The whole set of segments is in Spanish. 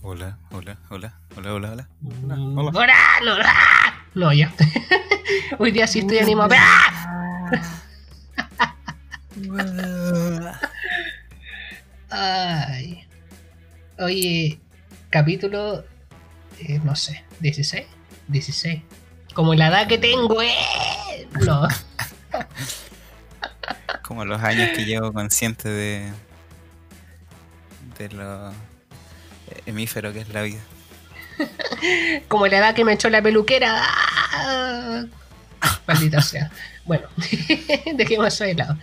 Hola, hola, hola, hola, hola, hola. Mm, ¡Hola! ¡No, ah! no, ya. Hoy día sí estoy animado. ¡Ah! Ay. Oye, capítulo, eh, no sé, 16, 16. Como la edad que tengo, eh. No. Como los años que llevo consciente de. de lo hemífero que es la vida. Como la edad que me echó la peluquera. ¡Ah! Maldita sea. Bueno, dejemos eso de lado.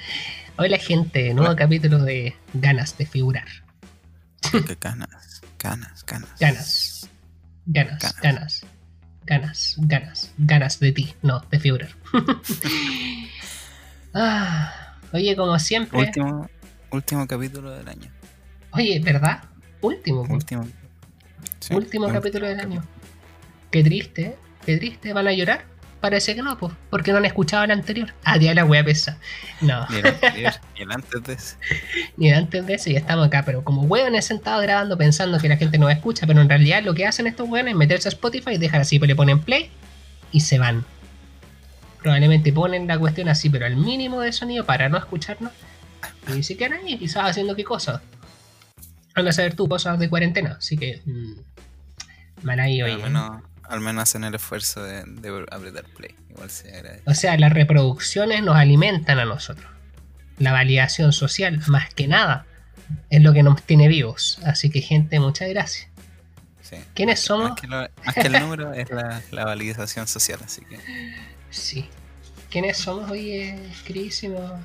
Hola gente, nuevo capítulo de Ganas de figurar. ¿Qué ganas? Ganas, ganas. Ganas. Ganas, ganas. Ganas, ganas. Ganas de ti, no, de figurar. ah, oye, como siempre. Último, último capítulo del año. Oye, ¿verdad? Último. Último. Sí, último capítulo del año. Qué triste, qué triste. ¿Van a llorar? Parece que no, pues, porque no han escuchado el anterior. Ah, ya la wea pesa. No. Ni el anterior, ni el antes de ese. Ni el antes de ese, y estamos acá, pero como hueones sentados grabando pensando que la gente no escucha, pero en realidad lo que hacen estos hueones es meterse a Spotify, dejar así, pero le ponen play y se van. Probablemente ponen la cuestión así, pero al mínimo de sonido para no escucharnos. Y se quedan ahí, quizás haciendo qué cosa. Van a saber tú cosas de cuarentena, así que. Mmm, mal ahí hoy. Al menos, al menos hacen el esfuerzo de, de apretar play. Igual se agradece. O sea, las reproducciones nos alimentan a nosotros. La validación social, más que nada, es lo que nos tiene vivos. Así que, gente, muchas gracias. Sí. ¿Quiénes somos? Más que, lo- más que el número es la, la validación social, así que. Sí. ¿Quiénes somos hoy, eh, queridísimo?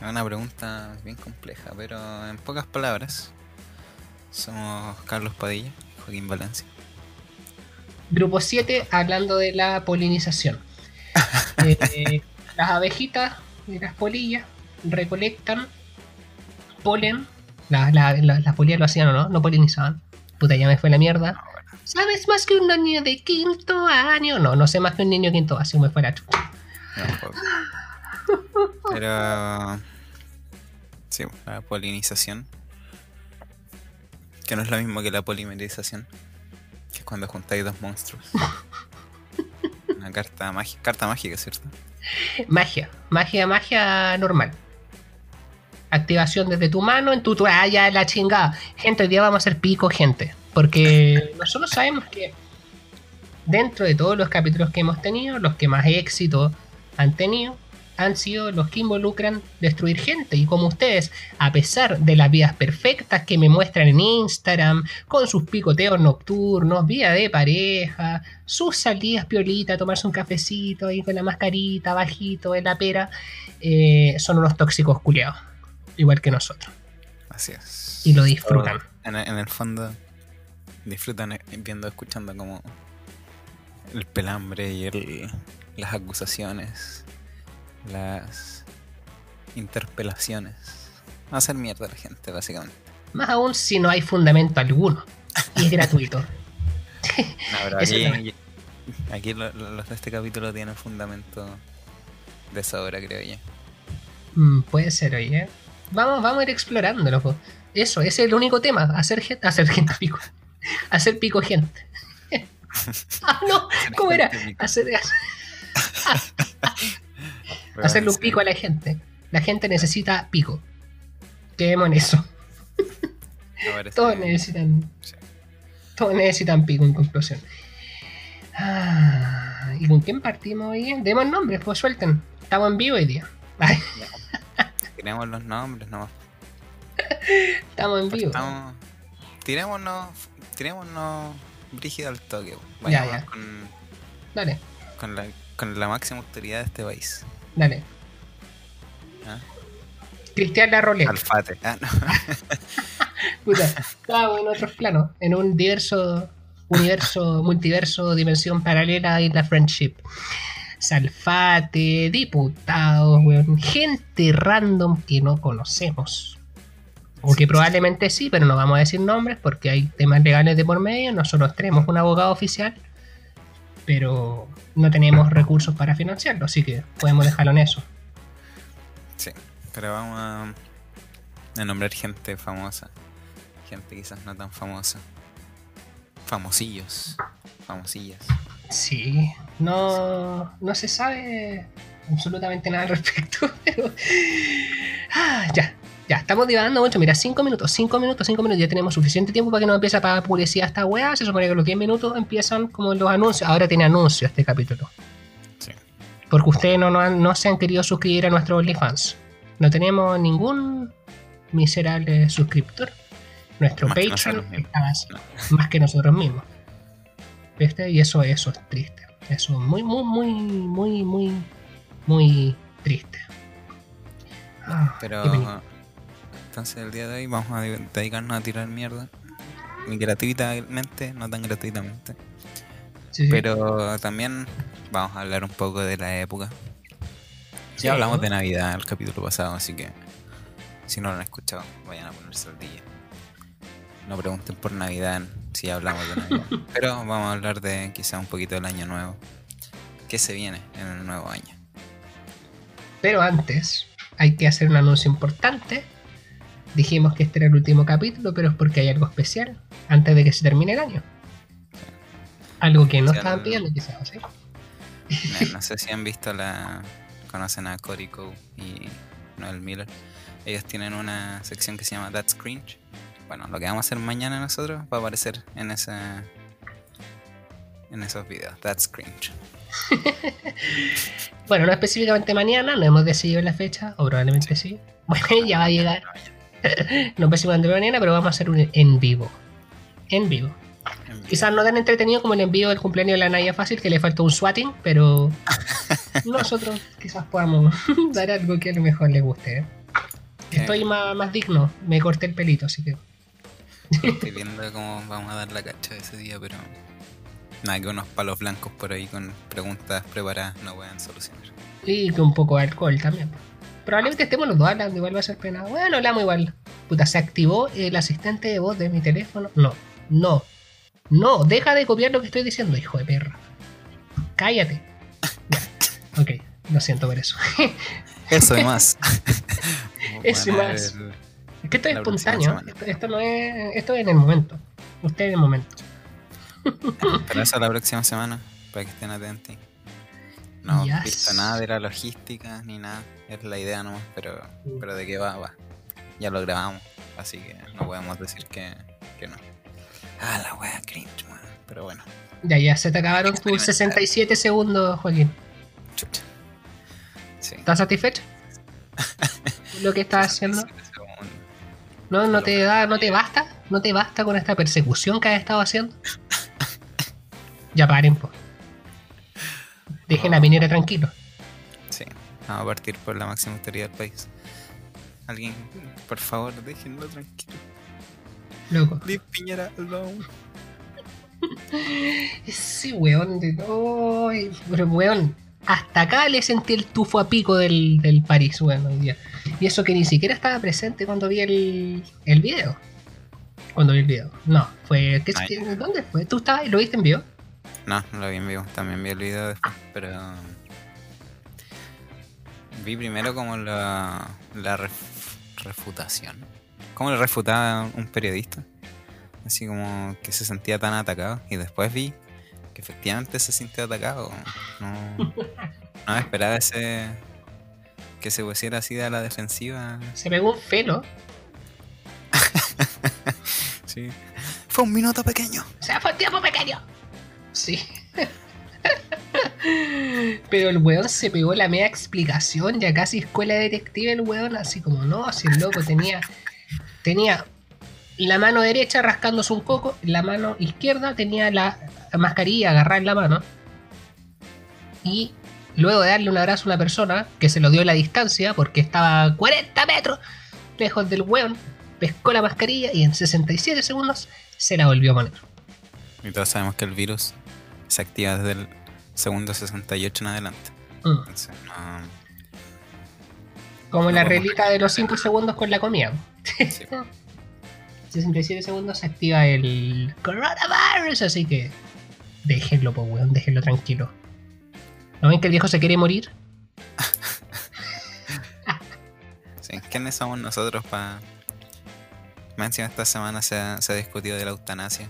Es una pregunta bien compleja, pero en pocas palabras. Somos Carlos Padilla Joaquín Valencia. Grupo 7, hablando de la polinización. Eh, las abejitas y las polillas recolectan polen. La- la- la- las polillas lo hacían o no, no polinizaban. Puta, ya me fue la mierda. ¿Sabes más que un niño de quinto año? No, no sé más que un niño de quinto, así me fue la. No, poco. Pero. Sí, la polinización. Que no es lo mismo que la polimerización. Que es cuando juntáis dos monstruos. Una carta mágica, carta mágica, ¿cierto? Magia, magia, magia normal. Activación desde tu mano en tu. ah, ya la chingada. Gente, hoy día vamos a hacer pico, gente. Porque nosotros sabemos que dentro de todos los capítulos que hemos tenido, los que más éxito han tenido han sido los que involucran destruir gente. Y como ustedes, a pesar de las vidas perfectas que me muestran en Instagram, con sus picoteos nocturnos, vida de pareja, sus salidas piolita, tomarse un cafecito ahí con la mascarita, bajito en la pera, eh, son unos tóxicos culiados. Igual que nosotros. Así es. Y lo disfrutan. En, en el fondo, disfrutan eh, viendo, escuchando como el pelambre y el, las acusaciones, las interpelaciones. Hacer mierda a la gente, básicamente. Más aún si no hay fundamento alguno. Y es gratuito. No, pero aquí, aquí lo- lo- los de este capítulo tienen fundamento de sobra, creo yo. Mm, puede ser, oye. Vamos, vamos a ir explorándolo. po. Eso, ese es el único tema. Hacer gente, hacer gente pico. Hacer pico gente. ah, no, ¿cómo era? Hacer, Hacerle un pico a la gente. La gente necesita pico. Quedemos en eso. Todos necesitan. sí. Todos necesitan pico en conclusión. Ah, ¿Y con quién partimos hoy? Demos nombres, pues suelten. Estamos en vivo hoy día. Ay, Tiremos los nombres nomás. estamos en vivo. Estamos... Tirémonos, tirémonos brígido al toque. Ya, Vayamos ya. Con, Dale, con, la, con la máxima autoridad de este país. Dale. ¿ah? Cristian La Roleta. Alfate. Ah, no. Puta, estaba en otros planos, en un diverso universo, multiverso, dimensión paralela y la friendship. Salfate, diputados, weón, gente random que no conocemos. O que probablemente sí, pero no vamos a decir nombres porque hay temas legales de por medio. Nosotros tenemos un abogado oficial, pero no tenemos recursos para financiarlo, así que podemos dejarlo en eso. Sí, pero vamos a, a nombrar gente famosa gente quizás no tan famosa. Famosillos. Famosillas. Sí, no, no se sabe absolutamente nada al respecto, pero... Ah, ya, ya, estamos divagando mucho. Mira, 5 minutos, 5 minutos, 5 minutos. Ya tenemos suficiente tiempo para que no empiece a pagar publicidad esta weá. Se supone que los 10 minutos empiezan como los anuncios. Ahora tiene anuncios este capítulo. Sí. Porque ustedes no, no, han- no se han querido suscribir a nuestro OnlyFans. No tenemos ningún miserable suscriptor. Nuestro Más Patreon está más, No. más que nosotros mismos. ¿Viste? Y eso, eso es triste. Eso es muy, muy, muy, muy, muy, muy triste. Ah, Pero pena. Entonces el día de hoy vamos a de- dedicarnos a tirar mierda. Gratuitamente, no tan gratuitamente. Sí. Pero también vamos a hablar un poco de la época. Sí. Ya hablamos de Navidad el capítulo pasado, así que si no lo han escuchado, vayan a ponerse al día. No pregunten por Navidad si hablamos de Navidad. Pero vamos a hablar de quizá un poquito del año nuevo. ¿Qué se viene en el nuevo año? Pero antes, hay que hacer un anuncio importante. Dijimos que este era el último capítulo, pero es porque hay algo especial antes de que se termine el año. Algo que no Sí, estaban pidiendo, quizás, ¿sí? No sé si han visto la. Conocen a Cory Coe y Noel Miller. Ellos tienen una sección que se llama That's Cringe. Bueno, lo que vamos a hacer mañana nosotros va a aparecer en ese. En esos videos. That's Cringe. Bueno, no específicamente mañana, no hemos decidido la fecha, o probablemente sí. Bueno, ya va a llegar. No específicamente mañana, pero vamos a hacer un en vivo. En vivo. En vivo. Quizás no tan entretenido como el envío del cumpleaños de la Naya Fácil, que le faltó un swatting, pero nosotros quizás podamos dar algo que a lo mejor le guste. ¿eh? Estoy más, más digno, me corté el pelito, así que. Estoy viendo cómo vamos a dar la cacha ese día, pero. Nada, que unos palos blancos por ahí con preguntas preparadas no pueden solucionar. Y que un poco de alcohol también. Probablemente estemos los dos hablando, igual va a ser pena. Bueno, hablamos igual. Puta, ¿se activó el asistente de voz de mi teléfono? No, no, no, deja de copiar lo que estoy diciendo, hijo de perra. Cállate. Ya. Ok, lo siento por eso. Eso y más. Eso y más. Es que esto es espontáneo. esto no es. Esto es en el momento. Usted en el momento. Pero eso la próxima semana, para que estén atentos. No he Yes. visto nada de la logística ni nada. Es la idea nomás, pero, pero de qué va, va. Ya lo grabamos, así que no podemos decir que, que no. Ah, la wea cringe, man. Pero bueno, Ya, ya, se te acabaron tus Experimentar. 67 segundos, Joaquín. chucha. Sí. ¿Estás satisfecho? ¿Lo que estás haciendo? ¿No, no te da, no te basta? ¿No te basta con esta persecución que has estado haciendo? Ya paren, pues. Dejen a Piñera tranquilo. Sí, vamos a partir por la máxima autoridad del país. Alguien, por favor, déjenlo tranquilo. Loco. Leave Piñera alone. Ese weón de. Weón. Hasta acá le sentí el tufo a pico del, del París, weón, hoy día. Y eso que ni siquiera estaba presente cuando vi el, el video. Cuando vi el video. No, fue. ¿qué, Ay. qué- ¿Dónde fue? ¿Tú estabas y lo viste en vivo? No, no lo vi en vivo, también vi el video después, pero vi primero como la, la ref- refutación. ¿Cómo le refutaba un periodista? Así como que se sentía tan atacado. Y después vi que efectivamente se sintió atacado. No, no esperaba ese que se pusiera así a la defensiva. Se pegó un felo. Sí. Fue un minuto pequeño. O sea, fue un tiempo pequeño. Sí. Pero el weón se pegó la media explicación, ya casi escuela detective el weón, así como no, así el loco tenía. Tenía la mano derecha rascándose un coco, la mano izquierda tenía la mascarilla agarrada en la mano. Y luego de darle un abrazo a una persona que se lo dio a la distancia porque estaba a 40 metros lejos del weón, pescó la mascarilla y en 67 segundos se la volvió a poner. Y todos sabemos que el virus se activa desde el segundo 68 en adelante. Mm. Entonces, no. Como la relita de los 5 segundos con la comida. Sí. 67 segundos se activa el coronavirus, así que déjenlo, po, weón, déjenlo tranquilo. ¿No ven que el viejo se quiere morir? Sí, ¿Quiénes somos nosotros para Más encima esta semana se ha, se ha discutido de la eutanasia.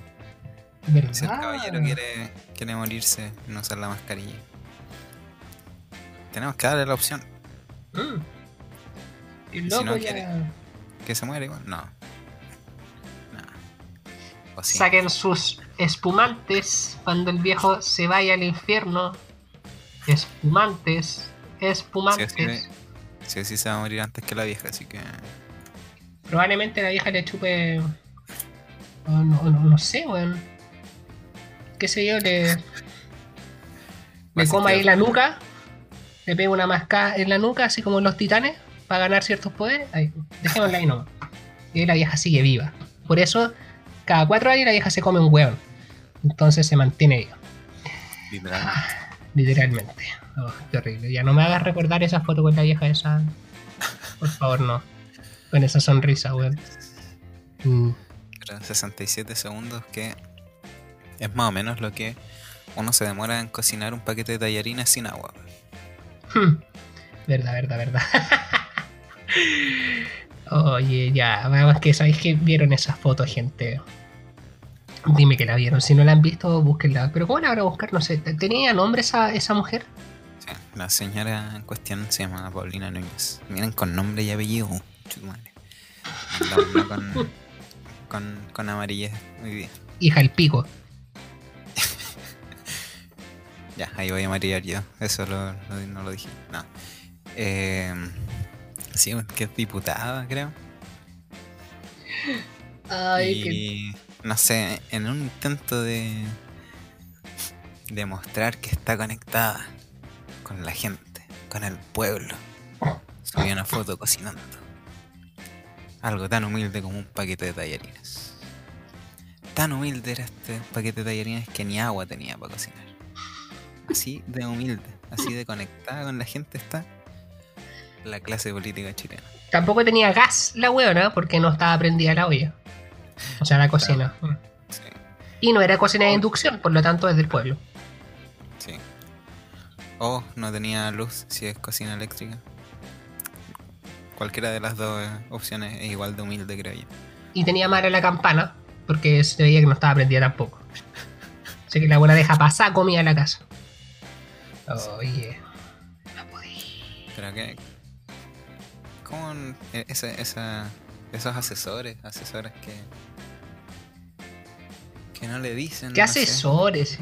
¿Verdad? Si el caballero quiere, quiere morirse, no usar la mascarilla. Tenemos que darle la opción. Mm. Y Si no ya- quiere. ¿Que se muere igual? No. No. Sí. Saquen sus espumantes cuando el viejo se vaya al infierno. Espumantes, espumantes. Sí sí, se va a morir antes que la vieja, así que. Probablemente la vieja le chupe. o no, no, no sé, weón. Qué sé yo, le. Le coma ahí la nuca. Le pega una mascada en la nuca, así como en los titanes, para ganar ciertos poderes. Ahí, dejémosla ahí nomás. Y ahí la vieja sigue viva. Por eso, cada cuatro años la vieja se come un hueón. Entonces se mantiene viva. Literalmente. Literalmente. Oh, qué horrible. Ya no me hagas recordar esa foto con la vieja esa. Por favor, no. Con esa sonrisa, weón. Mm. Pero 67 segundos que es más o menos lo que uno se demora en cocinar un paquete de tallarines sin agua. Hmm. Verdad, verdad, verdad. Oye, ya, vamos que sabéis que vieron esa foto, gente. Dime que la vieron. Si no la han visto, búsquenla. Pero ¿cómo la van a buscar? No sé. ¿Tenía nombre esa, esa mujer? Sí, la señora en cuestión se llama Paulina Núñez. Miren con nombre y apellido. La con, con, con amarillez hoy día. Hija el pico. Ya, ahí voy a amarillar yo. Eso lo, lo- no lo dije. No. Eh, sí, que es diputada, creo. Ay, y no sé, en un intento de demostrar que está conectada con la gente, con el pueblo, subió una foto cocinando. Algo tan humilde como un paquete de tallarines. Tan humilde era este paquete de tallarines que ni agua tenía para cocinar. Así de humilde, así de conectada con la gente está la clase política chilena. Tampoco tenía gas la weona porque no estaba prendida la olla. O sea, la cocina. Sí, Y no era cocina de inducción, por lo tanto es del pueblo. sí. O no tenía luz si es cocina eléctrica. Cualquiera de las dos eh, opciones es igual de humilde, creo yo. Y tenía madre la campana, porque se veía que no estaba prendida tampoco. Así que la buena deja pasar comida en la casa. Oye. No podía. Pero que. ¿Cómo n- e- esa, esa, esos asesores, asesores que. que no le dicen. ¿Qué no asesores?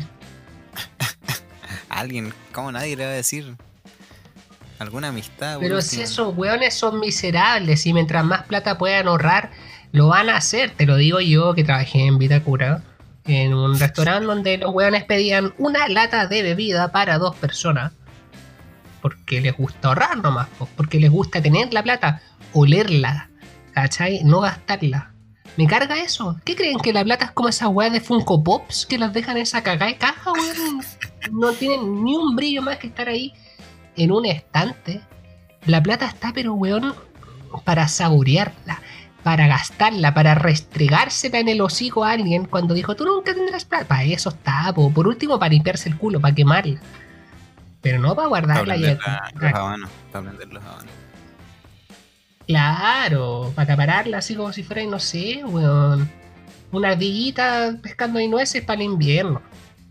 alguien, ¿cómo nadie le va a decir? ¿Alguna amistad? Pero si esos weones son miserables y mientras más plata puedan ahorrar, lo van a hacer. Te lo digo yo que trabajé en Vitacura, en un restaurante donde los weones pedían una lata de bebida para dos personas. Porque les gusta ahorrar nomás, po, porque les gusta tener la plata, olerla, ¿cachai? No gastarla. Me carga eso. ¿Qué creen que la plata es como esas weas de Funko Pops que las dejan en esa cagada de caja, weón? No tienen ni un brillo más que estar ahí en un estante. La plata está, pero weón, para saborearla, para gastarla, para restregársela en el hocico a alguien cuando dijo, tú nunca tendrás plata. Para eso está, po. por último, para limpiarse el culo, para quemarla. Pero no para guardarla y. Claro, para acapararla así como si fuera, no sé, weón. Una ardillita pescando ahí nueces para el invierno.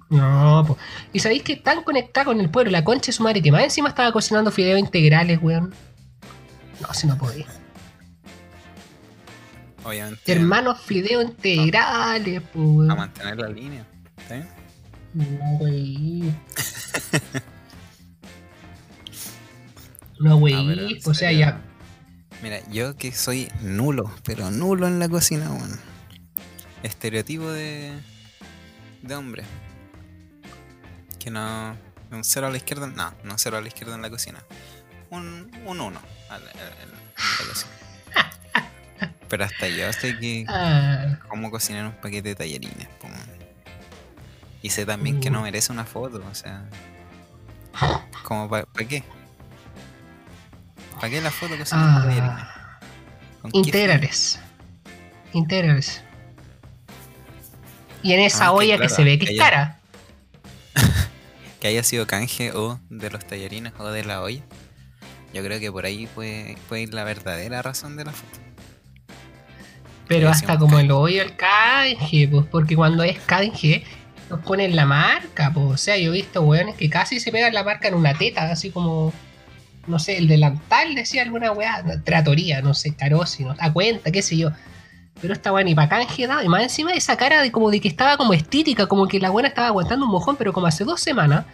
No, pues. Y sabéis que tan conectada con el pueblo, la concha de su madre, que más encima estaba cocinando fideos integrales, weón. No, si no podía. Obviamente. Hermanos fideos integrales, pues, A mantener la línea. ¿Está bien? No, wey. No, wey. No, pero en o sea, ya. Mira, yo que soy nulo, pero nulo en la cocina, weón. Estereotipo de. de hombre. Que no. Un cero a la izquierda. No, no cero a la izquierda en la cocina. Un, un uno en la cocina. Pero hasta yo sé que Ah, cómo cocinar un paquete de tallarines. Y sé también que no Uh. merece una foto, o sea. Como para qué? ¿Para qué la foto cocinando tallarines? ah. ¿Con qué Integrales. Integrales. Y en esa Ah, que olla que claro, se ve que es cara. que haya sido canje o de los tallarines o de la olla. Yo creo que por ahí puede, puede ir la verdadera razón de la foto. Pero hasta como canje. el hoyo el canje, pues, porque cuando es canje, nos ponen la marca, pues. O sea, yo he visto weones que casi se pegan la marca en una teta, así como, no sé, el delantal decía alguna weá, tratoría, no sé, carosi, no da cuenta, qué sé yo. Pero esta weá ni pa' canje daba, y más encima esa cara de como de que estaba como estítica, como que la buena estaba aguantando un mojón, pero como hace dos semanas,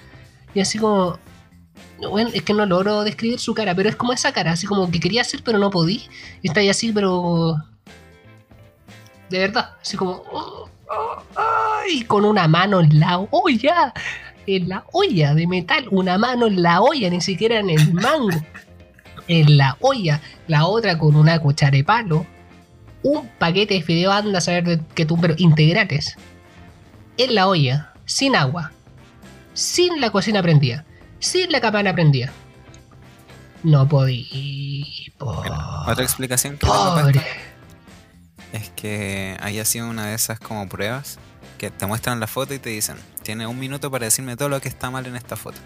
y así como. Bueno, es que no logro describir su cara, pero es como esa cara, así como que quería hacer, pero no podí. Y está ahí así, pero de verdad, así como. oh, oh, ay, con una mano en la olla. En la olla de metal. Una mano en la olla, ni siquiera en el mango. En la olla. La otra con una cuchara de palo. Un paquete de fideo, anda a saber de qué tú, pero integrales. En la olla. Sin agua. Sin la cocina prendida. Sin la campana prendida. No podí. Bueno, otra explicación que Pobre. Es que haya sido una de esas como pruebas que te muestran la foto y te dicen, tienes un minuto para decirme todo lo que está mal en esta foto.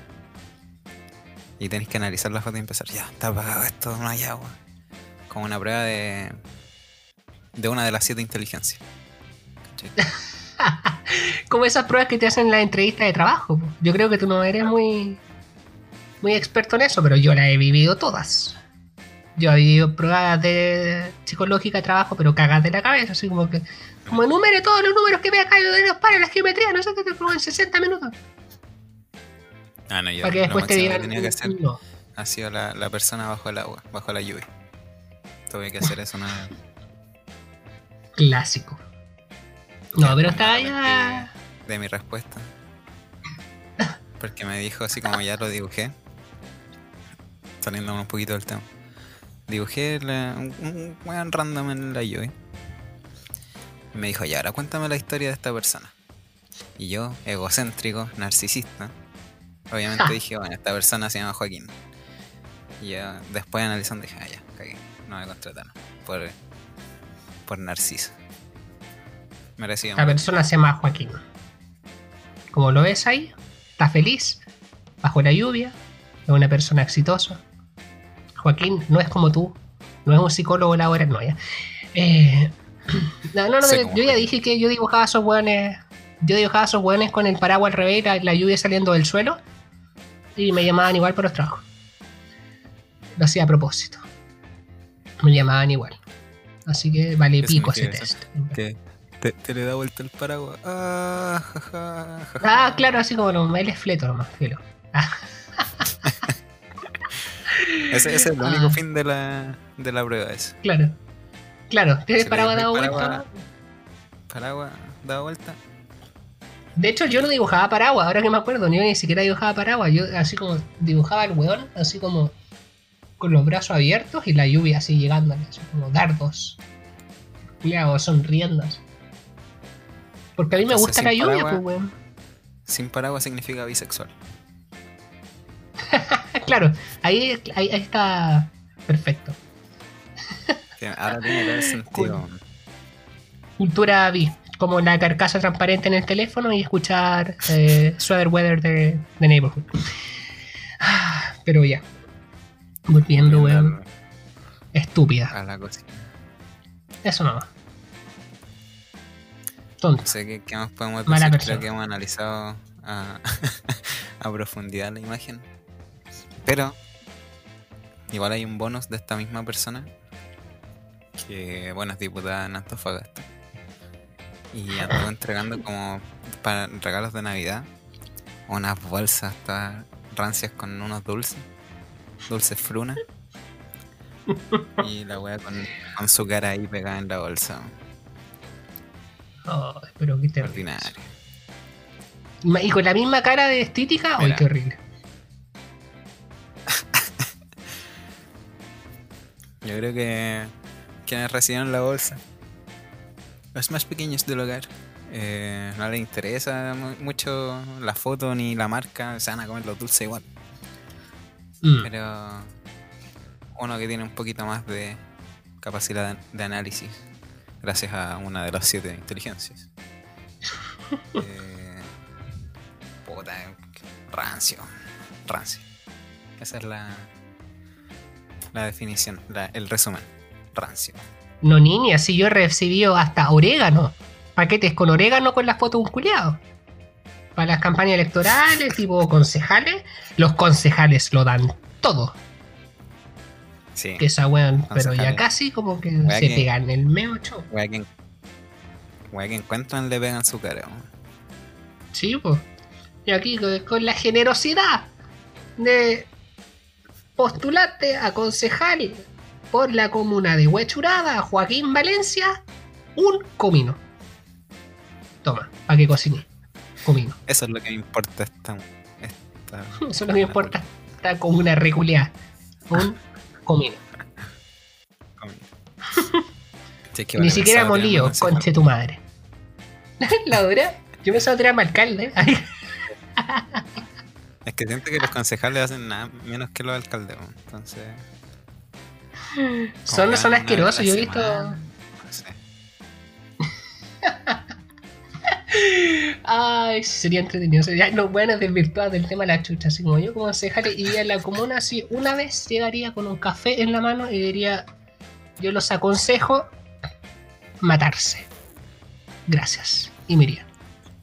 Y tenés que analizar la foto y empezar, ya, está apagado esto, no hay agua. Como una prueba de, de una de las siete inteligencias. Como esas pruebas que te hacen en la entrevista de trabajo. Yo creo que tú no eres muy, muy experto en eso, pero yo las he vivido todas. Yo he vivido pruebas de psicológica de trabajo, pero cagas de la cabeza, así como que, como enumere todos los números que ha caído de los pares, las geometrías, no sé qué, te pongo en 60 minutos. Ah, no, yo para que después te que tenía que hacer no. ha sido la, la persona bajo el agua, bajo la lluvia. Tuve que hacer eso una Clásico. No, pero estaba ya... de mi respuesta. Porque me dijo así como ya lo dibujé. Saliendo un poquito del tema. Dibujé la- un, un weón random en la lluvia. Y me dijo, ya, ahora cuéntame la historia de esta persona. Y yo, egocéntrico, narcisista, obviamente Ja. dije, bueno, esta persona se llama Joaquín. Y ya, después analizando dije, ah, ya, cagué, no me contrataron. Por, por narciso. Merecido. La persona se llama Joaquín. Como lo ves ahí, está feliz, bajo la lluvia, es una persona exitosa. Joaquín no es como tú, no es un psicólogo laboral, no, ya. Eh, no, no, no, yo ya dije que yo dibujaba a esos hueones, yo dibujaba a esos hueones con el paraguas al revés, la, la lluvia saliendo del suelo, y me llamaban igual por los trabajos. Lo hacía a propósito. Me llamaban igual. Así que vale ¿Qué pico ese test. que te, te le da vuelta el paraguas. Ah, ja, ja, ja, ja. Ah, claro, así como lo, él es fleto nomás, filo. Ah, Ese, ese es el único Ah. fin de la, de la prueba. Ese. claro. Claro, tienes Si paraguas dado paraguas- vuelta. Paraguas dado vuelta. De hecho, yo no dibujaba paraguas, ahora que me acuerdo, ni yo ni siquiera dibujaba paraguas. Yo así como dibujaba el weón, así como con los brazos abiertos y la lluvia así llegando, así como dardos. Cuidado, sonriendo. Porque a mí me Entonces, gusta la lluvia, paraguas- pues weón. Sin paraguas significa bisexual. Claro, ahí, ahí, ahí está perfecto. Ahora tiene todo el sentido. cultura vi, como la carcasa transparente en el teléfono y escuchar eh, Sweater Weather de, de Neighborhood. Ah, Pero ya. Volviendo, weón. Estúpida. A la cocina. Eso nomás. Tonto. No sé qué, qué más podemos decir. Creo que hemos analizado a, a profundidad la imagen. Pero igual hay un bonus de esta misma persona. Que bueno, es diputada en Antofagasta. Y anduvo entregando como para regalos de Navidad unas bolsas hasta rancias con unos dulces. Dulces fruna. Y la wea con, con su cara ahí pegada en la bolsa. Oh, pero qué terrible. Ordinario. Y con la misma cara de estética, ¡ay, qué horrible! Yo creo que quienes recibieron la bolsa, los más pequeños del hogar, eh, no les interesa mu- mucho la foto ni la marca, se van a comer los dulces igual. Mm. Pero uno que tiene un poquito más de capacidad de, de análisis, gracias a una de las siete inteligencias. Eh, puta, rancio, rancio. Esa es la, la definición, la- el resumen. Rancio. No, niña, si yo he recibido hasta orégano. Paquetes con orégano con la foto de un culiado. Para las campañas electorales, tipo concejales, los concejales lo dan todo. Sí. Que esa weón, pero ya casi como que Wea se que- pegan el meo show. Wea que, wea que encuentran le pegan su cara. Sí, pues. Y aquí con la generosidad de postularte a concejal por la comuna de Huechuraba, Joaquín Valencia, un comino. Toma, para que cocine. Comino. Eso es lo que me importa esta. esta Eso es lo que me importa. Esta comuna reculeada. Un comino. Sí, que Ni siquiera molío, conche tu madre. la dura. Yo pensaba tirar al alcalde. Es que siento que los concejales hacen nada menos que los alcaldes. Entonces. como son, asquerosos. Yo he visto. semana, no sé. Ay, sería entretenido. Sería, no, bueno, desvirtuar del tema de la chucha. Así como yo, como concejal, iría a la comuna, así una vez llegaría con un café en la mano y diría: Yo los aconsejo matarse. Gracias. Y me iría.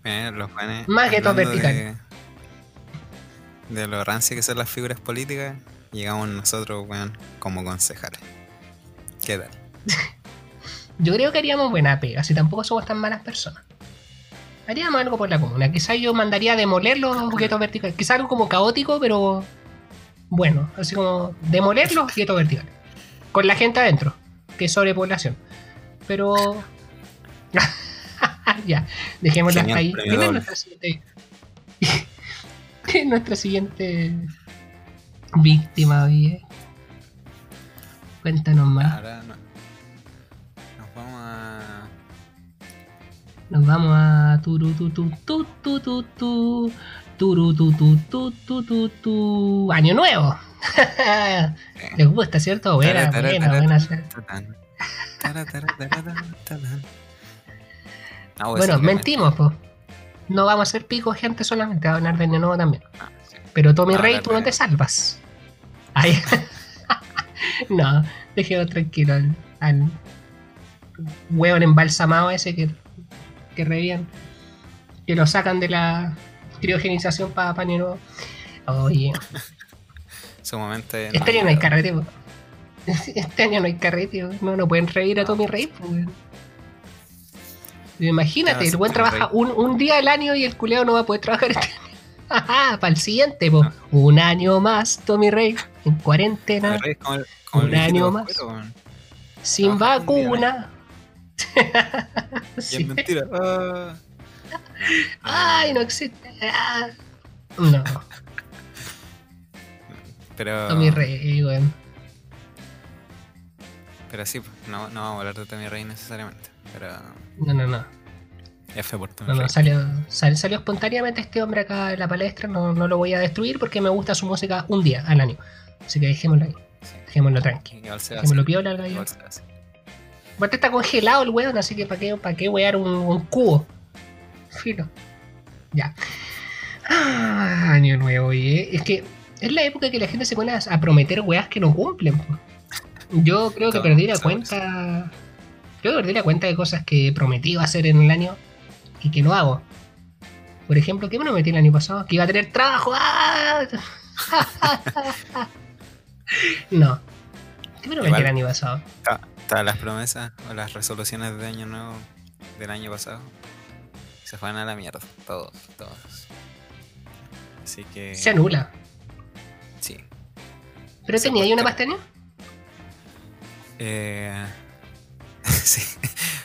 Eh, los buenos. Más que todo hablando vertical. De, de lo rancio que son las figuras políticas, llegamos nosotros, weón, como concejales. ¿Qué tal? Yo creo que haríamos buena pega, si tampoco somos tan malas personas. Haríamos algo por la comuna. Quizás yo mandaría a demoler los guetos verticales. Quizás algo como caótico, pero bueno. Así como demoler los guetos verticales. Con la gente adentro, que es sobrepoblación. Pero. ya, dejémosla Genial, ahí. Nuestra siguiente? ¿Quién es nuestra siguiente víctima, oye? Cuéntanos más. Ahora no. Nos vamos a. Nos vamos a turu tu tu tu tu tu tu turu tu tu tu tu tu tu año nuevo. Les gusta, ¿cierto? Buena, buena, buena. Bueno, mentimos. No vamos a hacer pico, gente, solamente va a hablar de año nuevo también. Pero Tommy Rey, tú no te salvas. Ay. no, dejemos tranquilo al, al hueón embalsamado ese que, que revían. Que lo sacan de la criogenización para nuevo. Oye, Su momento de este año no hay carrete. Este año no hay carrete, no, no pueden reír a Tommy Rey, po, weón. Imagínate, Claro, el buen trabaja un, un día al año y el culeado no va a poder trabajar este año. Para el siguiente, po. Un año más, Tommy Rey, en cuarentena, el- Un año más. Sin vacuna. Sí. es mentira. Ah. Ay, no existe. Ah. No, Pero. Tommy Rey, weón. Pero sí, pues, no, no vamos a hablar de Tommy Rey necesariamente. Pero. No, no, no. F por No, no, salió, sal- salió espontáneamente este hombre acá en la palestra. No, no lo voy a destruir porque me gusta su música un día al año. Así que dejémoslo ahí. Sí. Dejémoslo tranqui. Dejémoslo piola al gallo. Aparte está congelado el weón, así que ¿para qué, para qué wear un, un cubo? Filo. Ya. Ah, año nuevo, oye. Es que es la época que la gente se pone a, prometer weas que no cumplen. Yo creo que perdí la cuenta. Que perdí la cuenta de cosas que he prometido hacer en el año y que no hago. Por ejemplo, ¿qué prometí el año pasado? Que iba a tener trabajo. ¡Ah! no. ¿Qué prometí Igual. el año pasado? Todas las promesas o las resoluciones de año nuevo del año pasado se fueron a la mierda. Todos, todos. Así que. Se anula. Sí. ¿Pero tenía ahí una posterga. pestaña? Eh, sí.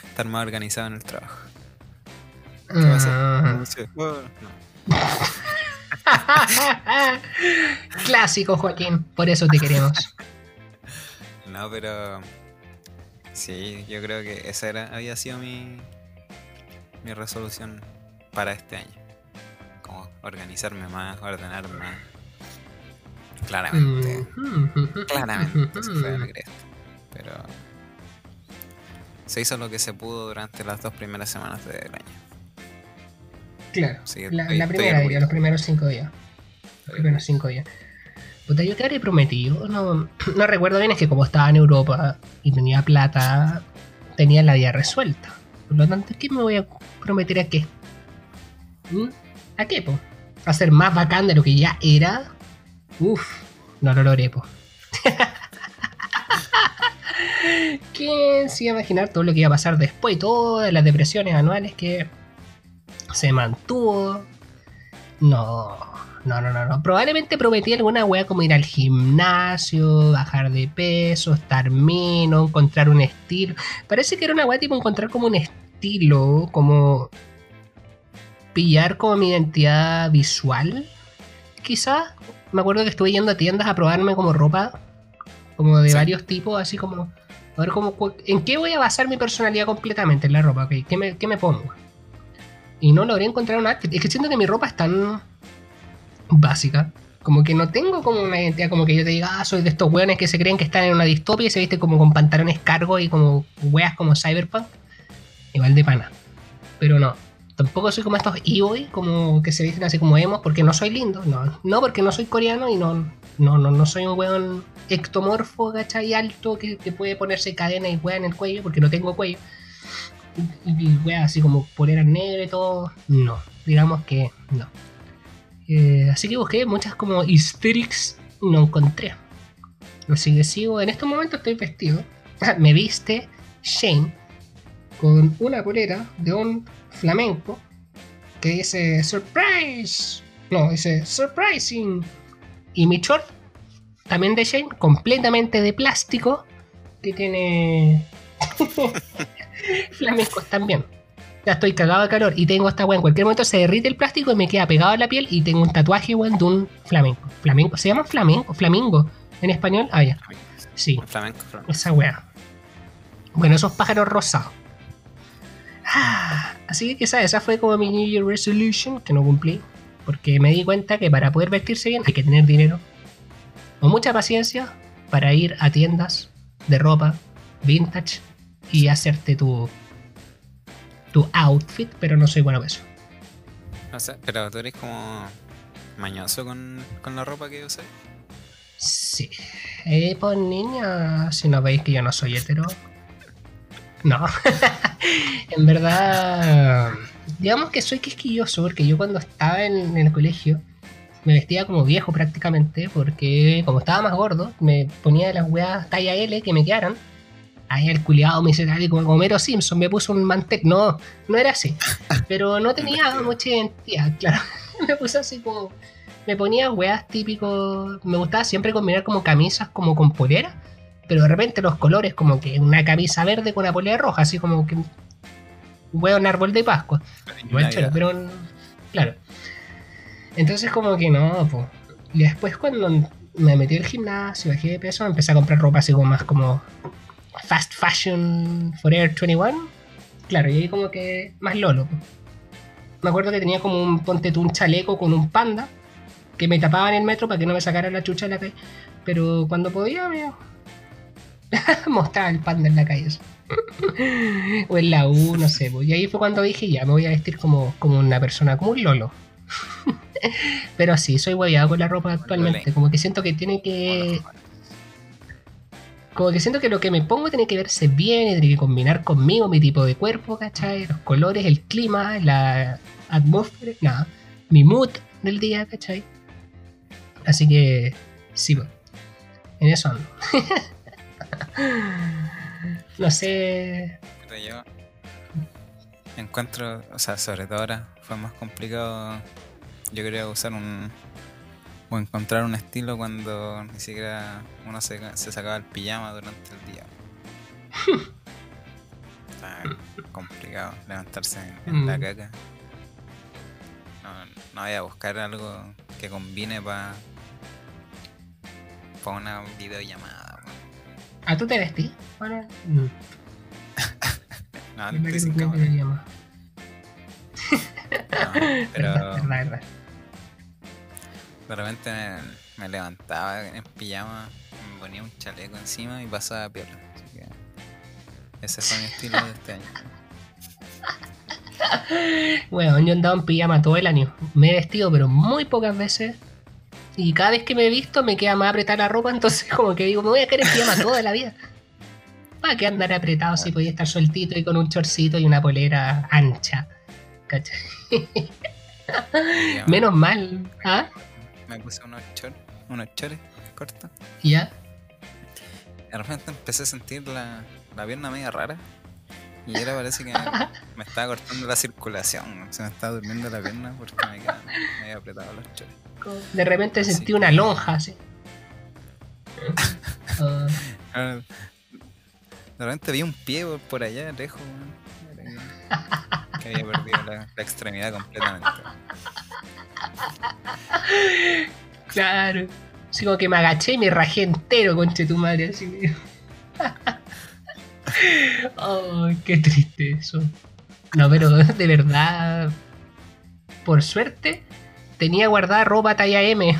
Estar más organizado en el trabajo. ¿Qué pasa? Ah. Anuncio. Oh, no. Clásico, Joaquín. Por eso te queremos. No, pero. Sí, yo creo que esa era, había sido mi. Mi resolución para este año. Como organizarme más, ordenar más. Claramente. Mm. Claramente. Pero. Se hizo lo que se pudo durante las dos primeras semanas del año. Claro. Sí, la, estoy- la estoy primera, diría, orgulloso. los primeros cinco días. Los primeros cinco días. Puta, yo te habré prometido. No, no recuerdo bien, es que como estaba en Europa y tenía plata, tenía la vida resuelta. Por lo tanto, ¿qué me voy a prometer a qué? ¿Mm? ¿A qué, po? ¿A ser más bacán de lo que ya era? Uf, no lo logré, po. ¿Quién se iba a imaginar todo lo que iba a pasar después? Todas las depresiones anuales que se mantuvo. No, no, no, no, no. Probablemente prometí alguna wea como ir al gimnasio, bajar de peso, estar menos, encontrar un estilo. Parece que era una wea tipo encontrar como un estilo, como pillar como mi identidad visual. Quizás. Me acuerdo que estuve yendo a tiendas a probarme como ropa, como de Sí. varios tipos, así como. A ver cómo, en qué voy a basar mi personalidad completamente en la ropa, ok, ¿qué me, qué me pongo? Y no logré encontrar un outfit. Es que siento que mi ropa es tan básica. Como que no tengo como una identidad, como que yo te diga, ah, soy de estos weones que se creen que están en una distopia y se visten como con pantalones cargos y como weas como cyberpunk. Igual de pana. Pero no. Tampoco soy como estos e como que se visten así como emos, porque no soy lindo. No, no porque no soy coreano y no, no, no, no soy un weón ectomorfo, ¿cachai? Alto que, que puede ponerse cadena y wea en el cuello, porque no tengo cuello. Y, y wea así como polera negra y todo. No, digamos que no. Eh, así que busqué muchas como hysterics y no encontré. Así que sigo, en estos momentos estoy vestido. Me viste Shane con una polera de un flamenco que dice Surprise. No, dice Surprising. Y mi short, también de Shane, completamente de plástico, que tiene flamencos también. Ya estoy cagado de calor y tengo esta weá. En cualquier momento se derrite el plástico y me queda pegado a la piel y tengo un tatuaje, weón, de un flamenco. Flamenco, se llama flamenco, flamingo en español. Ah, ya. Sí, Flamenco, flamenco. esa weá. Bueno, esos pájaros rosados. Ah, así que quizás esa fue como mi New Year Resolution que no cumplí. Porque me di cuenta que para poder vestirse bien hay que tener dinero. O mucha paciencia para ir a tiendas de ropa vintage y hacerte tu, tu outfit, pero no soy bueno para eso. O sea, pero tú eres como mañoso con, con la ropa que usas. Sí. Eh, pues niña, si no veis que yo no soy hetero. No. en verdad, digamos que soy quisquilloso porque yo cuando estaba en, en el colegio me vestía como viejo prácticamente porque como estaba más gordo me ponía las weas talla L que me quedaran. Ahí el culiado miserable como Homero Simpson me puso un mantel. No, no era así. Pero no tenía mucha identidad, claro. me puse así como me ponía weas típicos. Me gustaba siempre combinar como camisas como con polera. Pero de repente los colores, como que una camisa verde con una polera roja, así como que. Un Weón árbol de Pascua. Igual Navidad. choro, pero. Claro. Entonces, como que no, pues. Y después, cuando me metí al gimnasio, bajé de peso, empecé a comprar ropa así como más como. Fast Fashion Forever 21. Claro, y ahí como que. Más lolo. po. Me acuerdo que tenía como un ponte tú un chaleco con un panda que me tapaba en el metro para que no me sacara la chucha de la calle. Pero cuando podía, me mostraba el panda en la calle. eso. o en la U, no sé. pues. Y ahí fue cuando dije, ya, me voy a vestir como, como una persona, como un lolo. Pero sí, soy hueveado con la ropa actualmente. Como que siento que tiene que... Como que siento que lo que me pongo tiene que verse bien y tiene que combinar conmigo, mi tipo de cuerpo, ¿cachai? Los colores, el clima, la atmósfera, nada, mi mood del día, ¿cachai? Así que, sí, pues, en eso ando. no sé. Pero yo encuentro, o sea, sobre todo ahora fue más complicado. Yo quería usar un. o encontrar un estilo cuando ni siquiera uno se, se sacaba el pijama durante el día. Está complicado levantarse en, la Mm. caca. No, no voy a buscar algo que combine para. para una videollamada. ¿A tú te vestí? Bueno, mm, No, estoy sin cámara. llamas. No, Verdad, pero. verdad, verdad. De repente me, me levantaba en pijama, me ponía un chaleco encima y pasaba piola. Así que ese fue mi estilo de este año. Bueno, yo he andado en pijama todo el año. Me he vestido, pero muy pocas veces. Y cada vez que me he visto me queda más apretada la ropa, entonces como que digo, me voy a quedar en pijama toda la vida. ¿Para qué andar apretado si podía estar sueltito y con un chorcito y una polera ancha? ¿Cachai? Menos mal. ¿Ah? Me puse unos chores, unos chores cortos. ¿Ya? De repente empecé a sentir la, la pierna media rara. Y ahora parece que me, estaba cortando la circulación. Se me estaba durmiendo la pierna porque me quedan medio apretados los chores. De repente sentí una lonja así. Ahora, De repente vi un pie por, allá lejos. Que, que había perdido la, la extremidad completamente. claro. Así como que me agaché y me rajé entero, conche tu madre. Así. Ay, qué triste eso. No, pero de verdad. Por suerte, tenía guardada ropa talla M.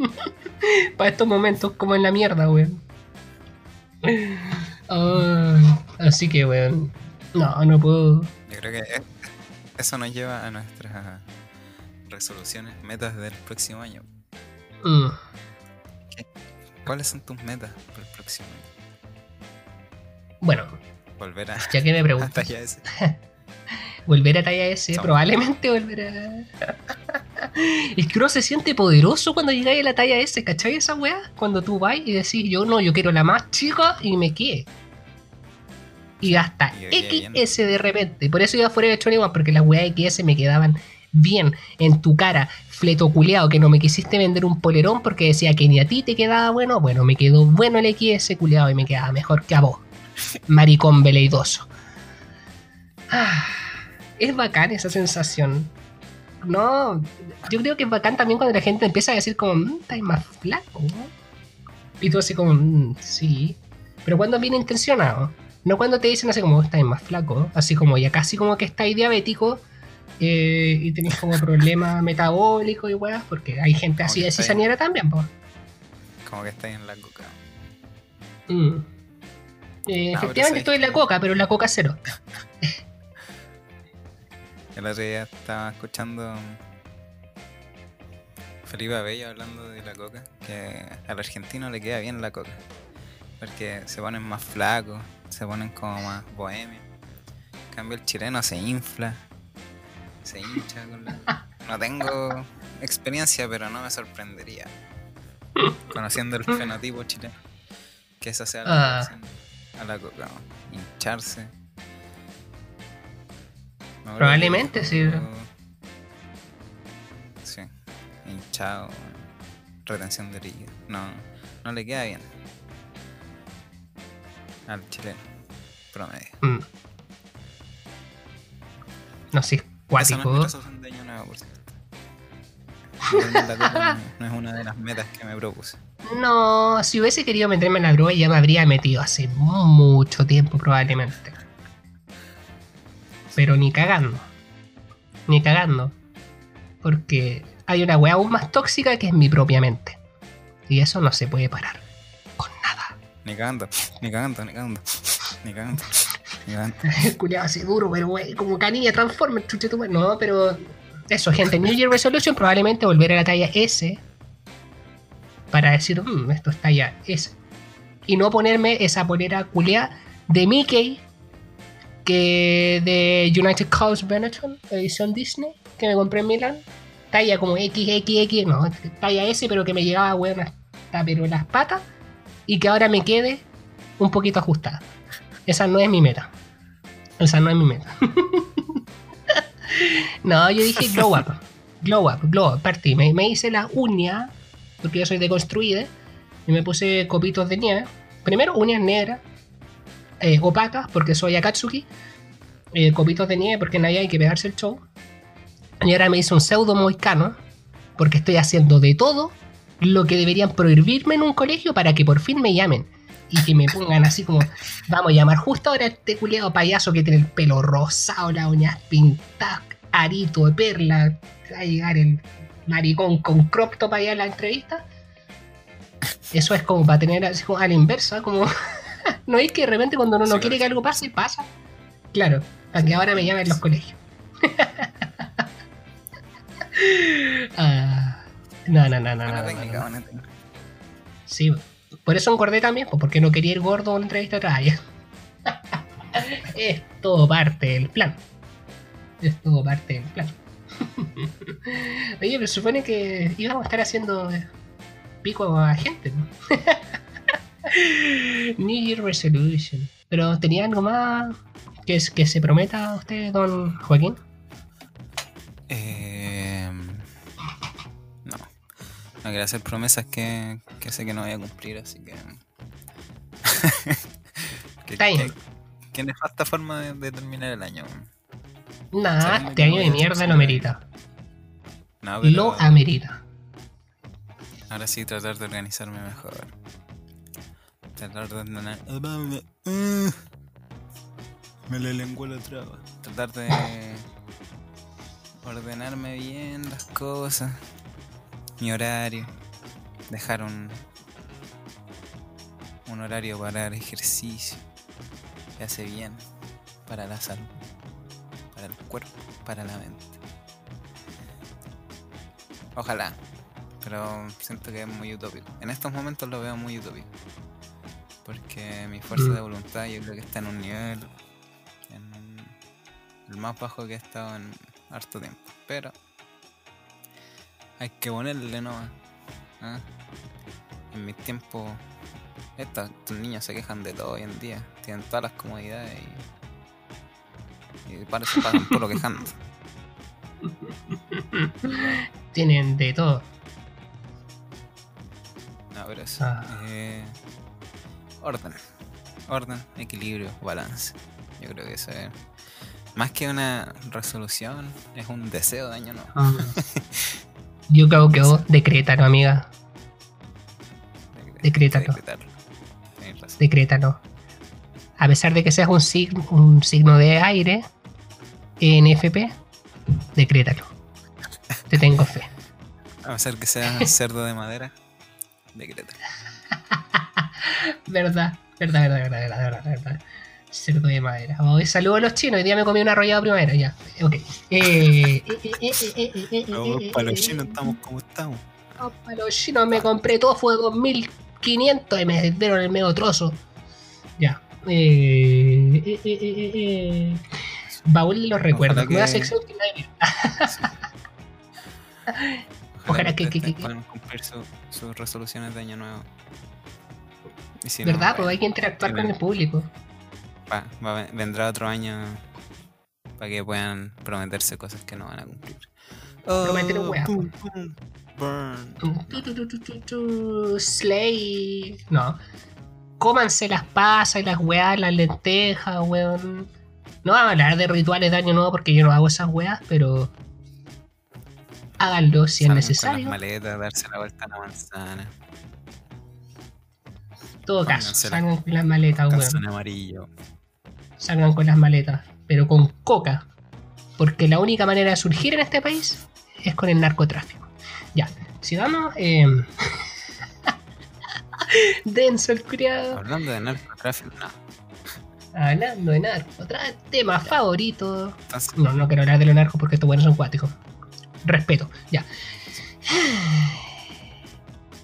Para estos momentos como en la mierda, weón. Ay, así que, weón. No, no puedo. Yo creo que eso nos lleva a nuestras resoluciones, metas del próximo año. Mm. ¿Cuáles son tus metas para el próximo año? Bueno, Volver a, ya que me a preguntas. talla S. Volver a talla S, probablemente volver a. es que uno se siente poderoso cuando llegáis a la talla S, ¿cachai? Esa weá, cuando tú vas y decís, yo no, yo quiero la más chica y me quede. Y hasta Y XS de repente. Por eso iba fuera de 21, porque las weas XS me quedaban bien en tu cara, fleto culeado, que no me quisiste vender un polerón porque decía que ni a ti te quedaba bueno. Bueno, me quedó bueno el XS culeado y me quedaba mejor que a vos. Maricón veleidoso. Ah, es bacán esa sensación. No, yo creo que es bacán también cuando la gente empieza a decir como, "Mm, estás más flaco, ¿no?". Y tú así como, "Mm, sí. Pero cuando viene intencionado. No cuando te dicen así como, estás más flaco. Así como, ya casi como que estáis diabético. eh, y tenéis como problemas metabólicos y weas. Porque hay gente Como así de cizañera también, pues. Como que estáis en la coca. Mm. Eh, Ah, efectivamente estoy en la coca, pero en la coca cero. El otro día estaba escuchando Felipe Abello hablando de la coca, que al argentino le queda bien la coca, porque se ponen más flacos, se ponen como más bohemios. En cambio el chileno se infla, se hincha con la... No tengo experiencia, pero no me sorprendería, conociendo el fenotipo chileno, que esa sea la Ah. A la coca, hincharse. No, Probablemente, sí. Sí, hinchado, retención de líquido. No, no le queda bien. Al chileno, promedio. Mm. No sé, Esa no es cuático. no, no es una de las metas que me propuse. No, si hubiese querido meterme en la droga ya me habría metido hace mucho tiempo probablemente. Pero ni cagando. Ni cagando. Porque hay una weá aún más tóxica que es mi propia mente. Y eso no se puede parar. Con nada. Ni cagando, ni cagando, ni cagando, ni cagando, ni cagando. El culiado así duro, pero wey, como canilla Transformer, chuche tu. No, pero eso, gente. New Year Resolution probablemente volver a la talla S. Para decir, "Mm, esto es talla S. Y no ponerme esa polera culia de Mickey. Que de United Coast Benetton, edición Disney, que me compré en Milán. Talla como XXX, no, talla S, pero que me llegaba, weón, hasta pero las patas. Y que ahora me quede un poquito ajustada. Esa no es mi meta. Esa no es mi meta. no, yo dije glow up. Glow up, glow up. Partí. Me, me hice la uña, porque yo soy deconstruida, y me puse copitos de nieve. Primero, uñas negras, eh, opacas, porque soy Akatsuki. Eh, copitos de nieve, porque ahí hay que pegarse el show. Y ahora me hice un pseudo moicano, porque estoy haciendo de todo lo que deberían prohibirme en un colegio para que por fin me llamen y que me pongan así como, vamos a llamar justo ahora a este culiado payaso que tiene el pelo rosado, las uñas pintadas, arito de perla, va a llegar el maricón con crop top allá en la entrevista. Eso es como para tener así como a la inversa, como, no es que de repente cuando uno no Sí, quiere que claro. algo pase, pasa. Claro, para que ahora me llamen los colegios. Ah, no, no, no, no, no, Buena no, técnica, no. buena técnica. Sí, por eso engordé también, pues, porque no quería ir gordo a una entrevista atrás. es todo parte del plan. Es todo parte del plan. Oye, pero supone que íbamos a estar haciendo pico a gente. ¿no? New Year Resolution. Pero tenía algo más que, es, que se prometa a usted, don Joaquín. Eh, no. No quiero hacer promesas que, que sé que no voy a cumplir, así que. que, que- que nefasta forma de, de terminar el año. Sabemos este año no de mierda lo decepcionar. merita. No, pero Lo amerita. ahora sí tratar de organizarme mejor. Tratar de ordenar. Me le lenguó la traba. Tratar de ordenarme bien las cosas. Mi horario. Dejar un, un horario para el ejercicio. Que hace bien para la salud. Para el cuerpo. Para la mente. Ojalá. Pero siento que es muy utópico. En estos momentos lo veo muy utópico. Porque mi fuerza Mm. de voluntad yo creo que está en un nivel. En el más bajo que he estado en harto tiempo. Pero. Hay que ponerle nomás. ¿ah? En mis tiempos. Estos, estos niños se quejan de todo hoy en día. Tienen todas las comodidades y. Y para eso pagan puro quejando. Tienen de todo. No, pero eso. Ah. eh, orden. Orden, equilibrio, balance. Yo creo que eso es. Más que una resolución, es un deseo de año nuevo. Mm. Yo creo que vos decrétalo, amiga. Decrétalo. Decrétalo. A pesar de que seas un signo, un signo de aire, NFP, decrétalo. Te tengo fe. A pesar que sea cerdo de madera, decrétalo. Verdad, verdad, verdad, verdad, verdad, verdad, verdad. Cerdo de madera. Hoy saludo a los chinos. Hoy día me comí una arrollada primavera, ya. Ok. Eh, eh, para los eh, chinos eh, estamos como estamos. no, para los chinos me compré tofu de 2500 y me dieron el medio trozo. Ya. Eh, eh, eh, eh, eh, eh. Baúl de los recuerdos. que- sección que nadie vio. Ojalá que- que- que- puedan cumplir su- sus resoluciones de año nuevo. Si no, ¿Verdad? Pues hay que interactuar con el público. va- va- vendrá otro año para que puedan prometerse cosas que no van a cumplir. Prometer Oh, weas, pum, pum, burn. Slay. No. Cómanse las pasas y las weas, las lentejas, weón. No vamos a hablar de rituales de año nuevo porque yo no hago esas weas, pero. Háganlo si es necesario. Con las maletas, darse la vuelta a la manzana. Todo caso, salgan con las maletas, weón. amarillo. Salgan con las maletas, pero con coca. Porque la única manera de surgir en este país es con el narcotráfico. Ya, sigamos. Eh... Denso el criado. Hablando de narcotráfico, no. Hablando de narco, otro tema favorito. No, no quiero hablar de los narcos porque estos buenos son cuáticos. Respeto, ya.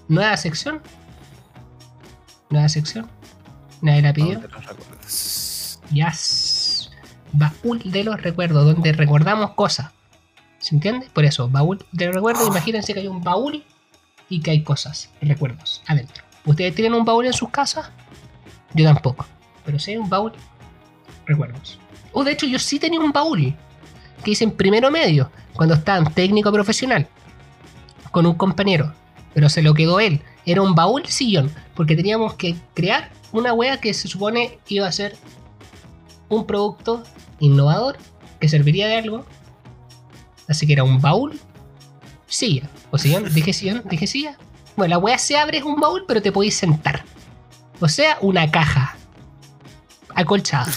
Nueva sección. Nueva sección. Nadie la pidió. Yes. Baúl de los recuerdos, donde recordamos cosas. ¿Se entiende? Por eso, baúl de los recuerdos. Imagínense que hay un baúl y que hay cosas, recuerdos, adentro. ¿Ustedes tienen un baúl en sus casas? Yo tampoco. Pero sí hay un baúl, recuerdos. O de hecho, yo sí tenía un baúl que hice en primero medio, cuando estaba en técnico profesional, con un compañero. Pero se lo quedó él. Era un baúl sillón, porque teníamos que crear una wea que se supone iba a ser un producto innovador que serviría de algo. Así que era un baúl, silla. O sillón, dije sillón, dije silla. Bueno, la wea se abre, es un baúl, pero te podéis sentar. O sea, una caja acolchada.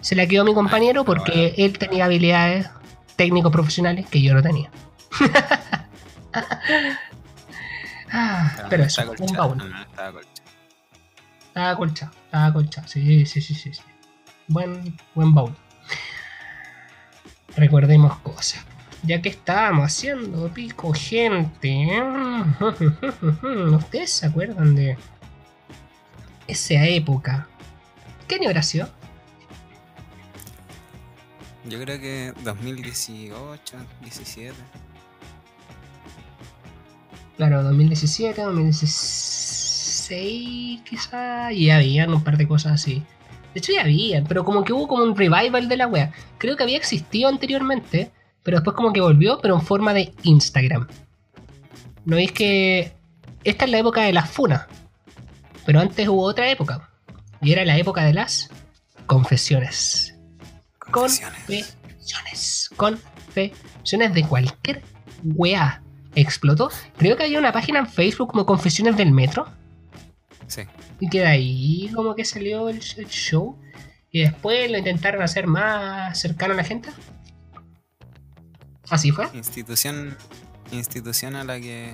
Se la quedó mi compañero porque él tenía habilidades técnicos profesionales que yo no tenía. Ah, No, pero eso, un colchado, baúl. no está colchado. Estaba estaba acolchado. Sí, sí, sí, sí, sí. Buen, buen baúl. Recordemos cosas. Ya que estábamos haciendo pico gente. ¿Ustedes se acuerdan de esa época ¿Qué año habrá sido? Yo creo que 2018, 17. Claro, 2017, 2016 quizá, y ya habían un par de cosas así. De hecho ya habían, pero como que hubo como un revival de la wea. Creo que había existido anteriormente, pero después como que volvió, pero en forma de Instagram. ¿No es que esta es la época de las funas? Pero antes hubo otra época. Y era la época de las confesiones. Confesiones. Confesiones. Confesiones de cualquier wea. Explotó. Creo que había una página en Facebook como Confesiones del Metro. Sí. Y que de ahí como que salió el, el show. Y después lo intentaron hacer más cercano a la gente. Así fue. Institución, institución a la que,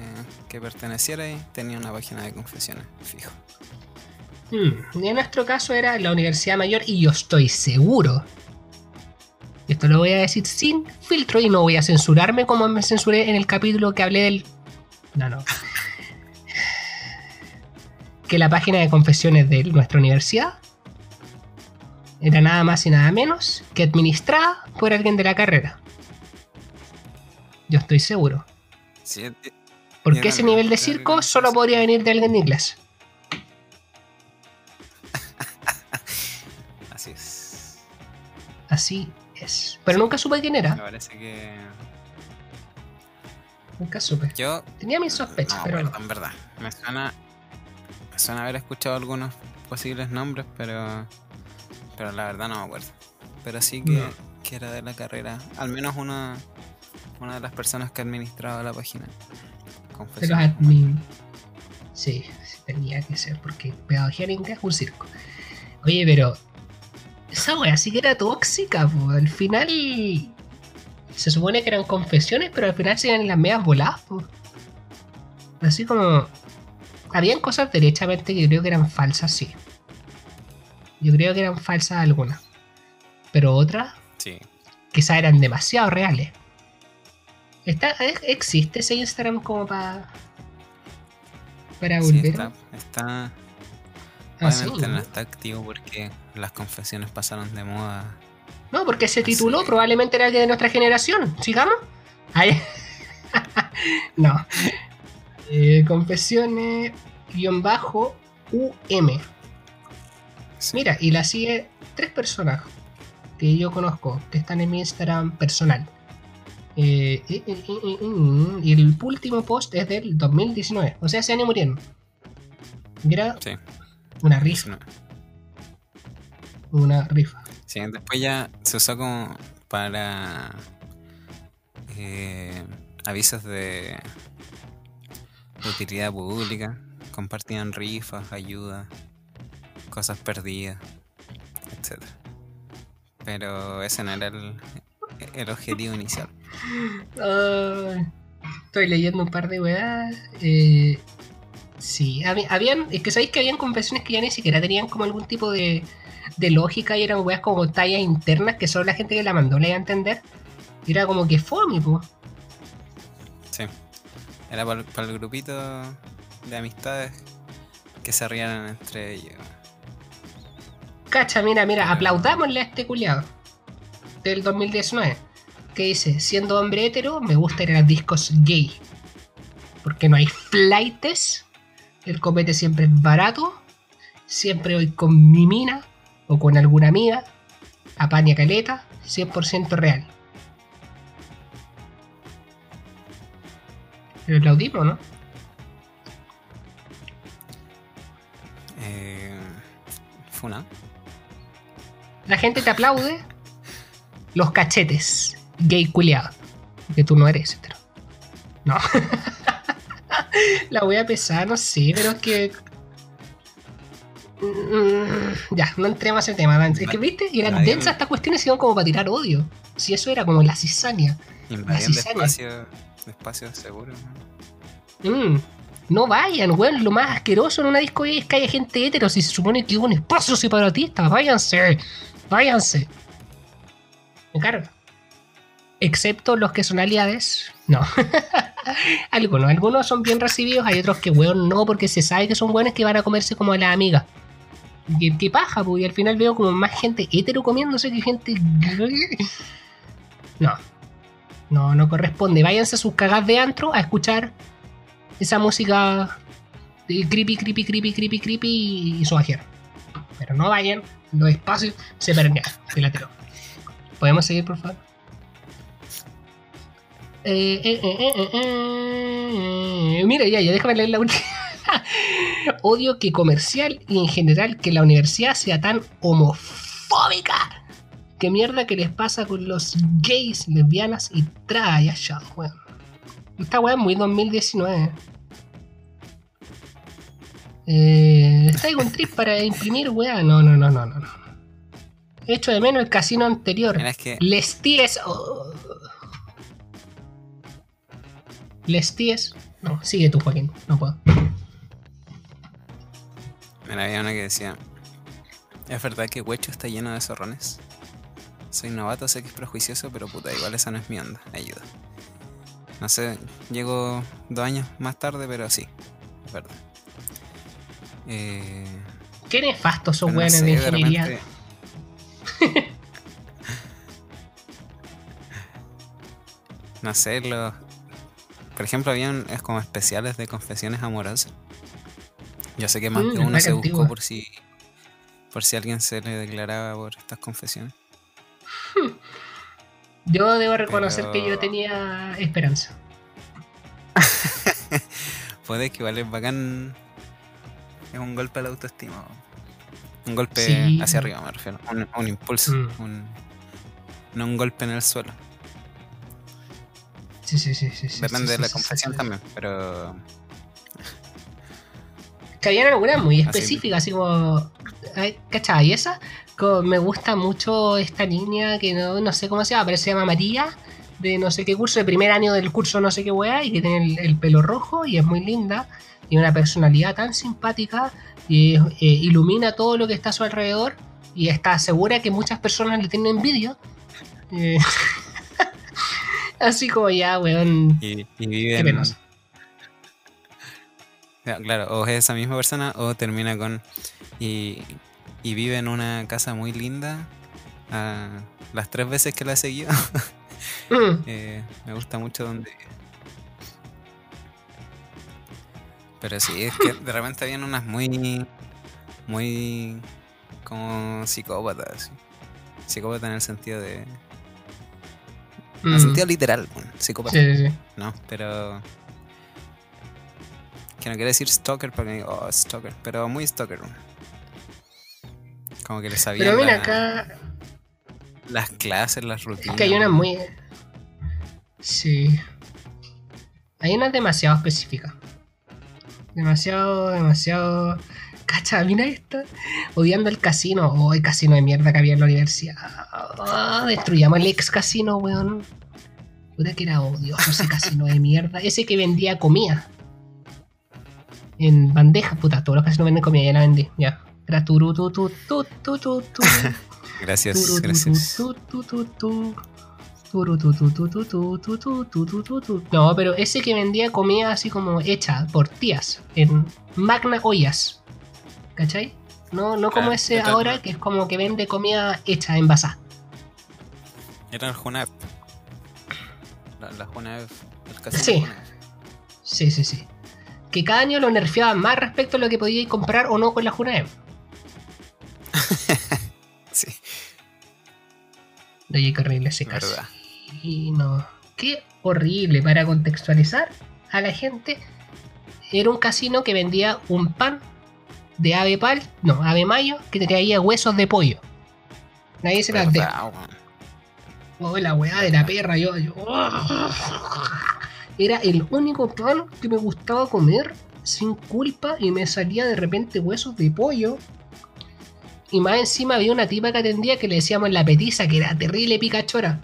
que perteneciera y tenía una página de confesiones, fijo. Hmm, Y en nuestro caso era la Universidad Mayor y yo estoy seguro. y Esto lo voy a decir sin filtro y no voy a censurarme como me censuré en el capítulo que hablé del... No, no. Que la página de confesiones de nuestra universidad era nada más y nada menos que administrada por alguien de la carrera. Yo estoy seguro. Sí, Porque ese nivel de circo solo podría venir de alguien de inglés. Así es. Pero nunca supe quién Me era. parece que. Nunca supe. Yo. Tenía mis sospechas, no, pero bueno, no. en verdad. Me suena. Me suena haber escuchado algunos posibles nombres, pero. Pero la verdad no me acuerdo. Pero sí que, No. que era de la carrera. Al menos una. Una de las personas que administraba la página. De los admin. Sí, sí, tenía que ser, porque pedagogía en inglés es un circo. Oye, pero. Esa wea sí que era tóxica, po. Al final. Se supone que eran confesiones, pero al final se iban las medias voladas, po. Así como. Habían cosas derechamente que yo creo que eran falsas, sí. Yo creo que eran falsas algunas. Pero otras Sí. quizás eran demasiado reales. Está, ¿ex- ¿Existe ese Instagram como para para Sí, volver? está. Está. Ah, sí, está activo porque las confesiones pasaron de moda. No, porque se tituló, probablemente era alguien de nuestra generación. ¿Sigamos? Ahí. no. Eh, confesiones guion bajo UM. Sí. Mira, y la sigue tres personas que yo conozco, que están en mi Instagram personal. Eh, eh, eh, y el último post es del 2019. O sea, ese año murieron. Mira, Sí, una rifa. 19. Una rifa. Sí, después ya se usó como para eh, avisos de, de utilidad pública. Compartían rifas, ayuda, cosas perdidas, etc. Pero ese no era el, el objetivo inicial. Estoy leyendo un par de weas. Eh, sí, habían. Es que sabéis que habían confesiones que ya ni siquiera tenían como algún tipo de, de lógica y eran weas como tallas internas que solo la gente que la mandó le iba a entender. Y era como que fome, po. Sí. Era para, el grupito de amistades que se rieran entre ellos. Cacha, mira, mira, aplaudámosle a este culiado del 2019. Que dice, siendo hombre hetero, me gusta ir a discos gay. Porque no hay flightes. El copete siempre es barato. Siempre voy con mi mina o con alguna amiga. Apaña caleta, 100% real. ¿Le aplaudimos, no? Eh, Funa. La gente te aplaude los cachetes, gay culiado. Que tú no eres hetero. No. La voy a pesar, no sé, pero es que. Mm, Ya, no entremos en ese tema. Es que, viste, y eran densas estas cuestiones iban como para tirar odio. Si eso era como la cizaña. Invadiendo cizaña. espacio, espacio seguro. ¿no? Mm, No vayan, weón. Lo más asqueroso en una disco es que haya gente hetero. Si se supone que hubo un espacio separatista, váyanse. Váyanse. Me carga. Excepto los que son aliades. No. algunos. Algunos son bien recibidos. Hay otros que, weón, no, porque se sabe que son buenos que van a comerse como a la amiga. Qué, qué paja, pues, y al final veo como más gente hetero comiéndose que gente. No. No, no corresponde. Váyanse a sus cagas de antro a escuchar esa música creepy, creepy, creepy, creepy, creepy y suajer. Pero no vayan, los espacios se permean. Filatero. ¿Podemos seguir, por favor? Eh, eh, eh, eh, eh, eh. Mira, ya, ya, déjame leer la última. Odio que comercial y en general que la universidad sea tan homofóbica. ¿Qué mierda que les pasa con los gays, lesbianas y trayas, weón? Esta weá es muy 2019. Eh, ¿Traigo un trip para imprimir, weá? No, no, no, no, no. Hecho de menos el casino anterior. Mira, es que Les tíes. oh. Les tíes. No, sigue tú, Joaquín. No puedo. Mira, había una que decía: ¿Es verdad que Huecho está lleno de zorrones? Soy novato, sé que es prejuicioso, pero puta, igual esa no es mi onda. Ayuda. No sé, llego dos años más tarde, pero sí, es verdad. Eh, Qué nefastos son no weones sé, de de ingeniería. repente- no sé, los. Por ejemplo, habían es como especiales de confesiones amorosas. Yo sé que más Mm, de uno se buscó por si. Por si alguien se le declaraba por estas confesiones. Yo debo reconocer Pero- que yo tenía esperanza. Puede que igual es bacán. Es un golpe a la autoestima. Un golpe Sí. hacia arriba, me refiero. Un, un impulso. Mm. un- no un golpe en el suelo. Sí, sí, sí, sí. sí, Depende sí, de la sí, sí, confesión sí. también, pero. Que habían algunas muy Así específicas, así como. ay, ¿Cachai? Esa. Como me gusta mucho esta niña que no, no sé cómo se llama, pero se llama María, de no sé qué curso, de primer año del curso no sé qué weá, y que tiene el, el pelo rojo y es muy linda, y una personalidad tan simpática, y eh, ilumina todo lo que está a su alrededor, y está segura que muchas personas le tienen envidia. Eh, así como ya, weón. Y, y vive Qué penoso. Claro, o es esa misma persona o termina con. Y, y vive en una casa muy linda. las tres veces que la he seguido, Mm, eh, me gusta mucho donde. Pero sí, es que de repente habían unas muy. Muy. como psicópatas. Psicópata en el sentido de. En el mm. sentido literal, bueno, psicópata. Sí, sí, sí. No, pero. Que no quiere decir stalker porque digo, oh, stalker, pero muy stalker. Como que le sabían Pero mira, la- acá las clases, las rutinas. Es que hay una muy. Sí. Hay una demasiado específica. Demasiado, demasiado. Cacha, mira esta. Odiando el casino. Oh, el casino de mierda que había en la universidad. Ah, destruyamos el ex casino, weón. Puta que era odioso ese casino de mierda. Ese que vendía comida en bandejas, puta, todos los que no venden comida, ya la vendí, ya. Gracias. No, pero ese que vendía comida así como hecha por tías, en magna ¿Cachai? No, no como ese ahora que es como que vende comida hecha. Era el La, sí, sí. sí. Que cada año lo nerfeaban más respecto a lo que podíais comprar o no con la Junaev. Sí, Oye, qué horrible ese es caso. verdad. Y no. Qué horrible para contextualizar a la gente. Era un casino que vendía un pan de ave pal, no, ave mayo, que traía huesos de pollo. Nadie se las. Oh, la weá de la perra, yo, yo- Era el único pan que me gustaba comer sin culpa y me salía de repente huesos de pollo. Y más encima había una tipa que atendía que le decíamos la petiza, que era terrible picachora.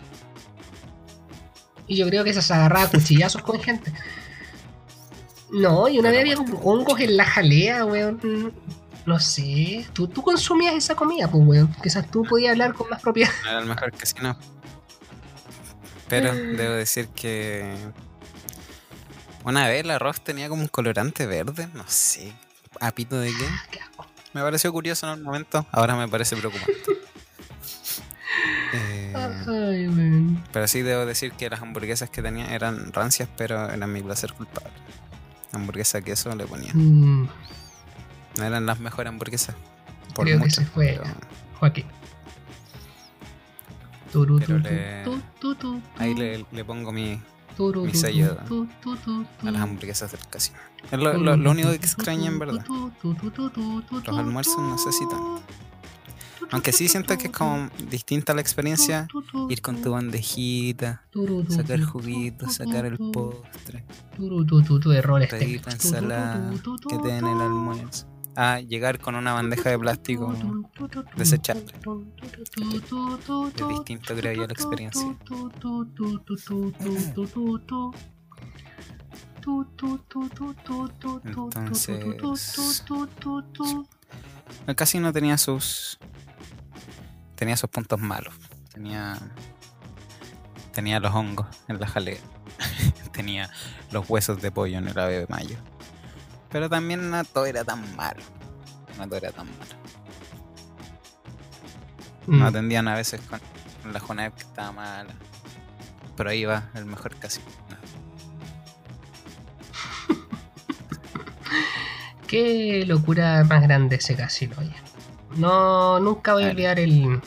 Y yo creo que esa se agarraba a cuchillazos con gente. No, y una vez había hongos en la jalea, weón. No sé. ¿Tú, tú consumías esa comida, pues, weón. Quizás tú podías hablar con más propiedad. No era el mejor casino. Pero Mm. debo decir que. Una vez el arroz tenía como un colorante verde, no sé. ¿Apito de qué? Qué asco. Me pareció curioso en el momento, ahora me parece preocupante. Eh, Ay, man. pero sí debo decir que las hamburguesas que tenía eran rancias, pero eran mi placer culpable. Hamburguesa queso le ponía. Mm, No eran las mejores hamburguesas. Por Creo que mucho, se fue. pero Joaquín. Turu, Pero tu, le- ahí le, le pongo mi, turu, mi tu, sello tu, tu, tu, tu, a las hamburguesas del casino. Es lo, lo- lo único que extraña en verdad. Los almuerzos no sé si tanto. Aunque sí siento que es como distinta la experiencia ir con tu bandejita, sacar juguito, sacar el postre, pedir la ensalada que te den el almuerzo. Ah, llegar con una bandeja de plástico desechable. Es distinto, creo yo, la experiencia. El casino tenía sus. tenía sus puntos malos. Tenía. tenía los hongos en la jalea. tenía los huesos de pollo en el ave de mayo. Pero también no todo era tan malo. No todo era tan malo. Mm. No atendían a veces con, con la Jonep que estaba mala. Pero ahí va el mejor casino. Qué locura más grande ese casino, oye. No, nunca voy a olvidar. El-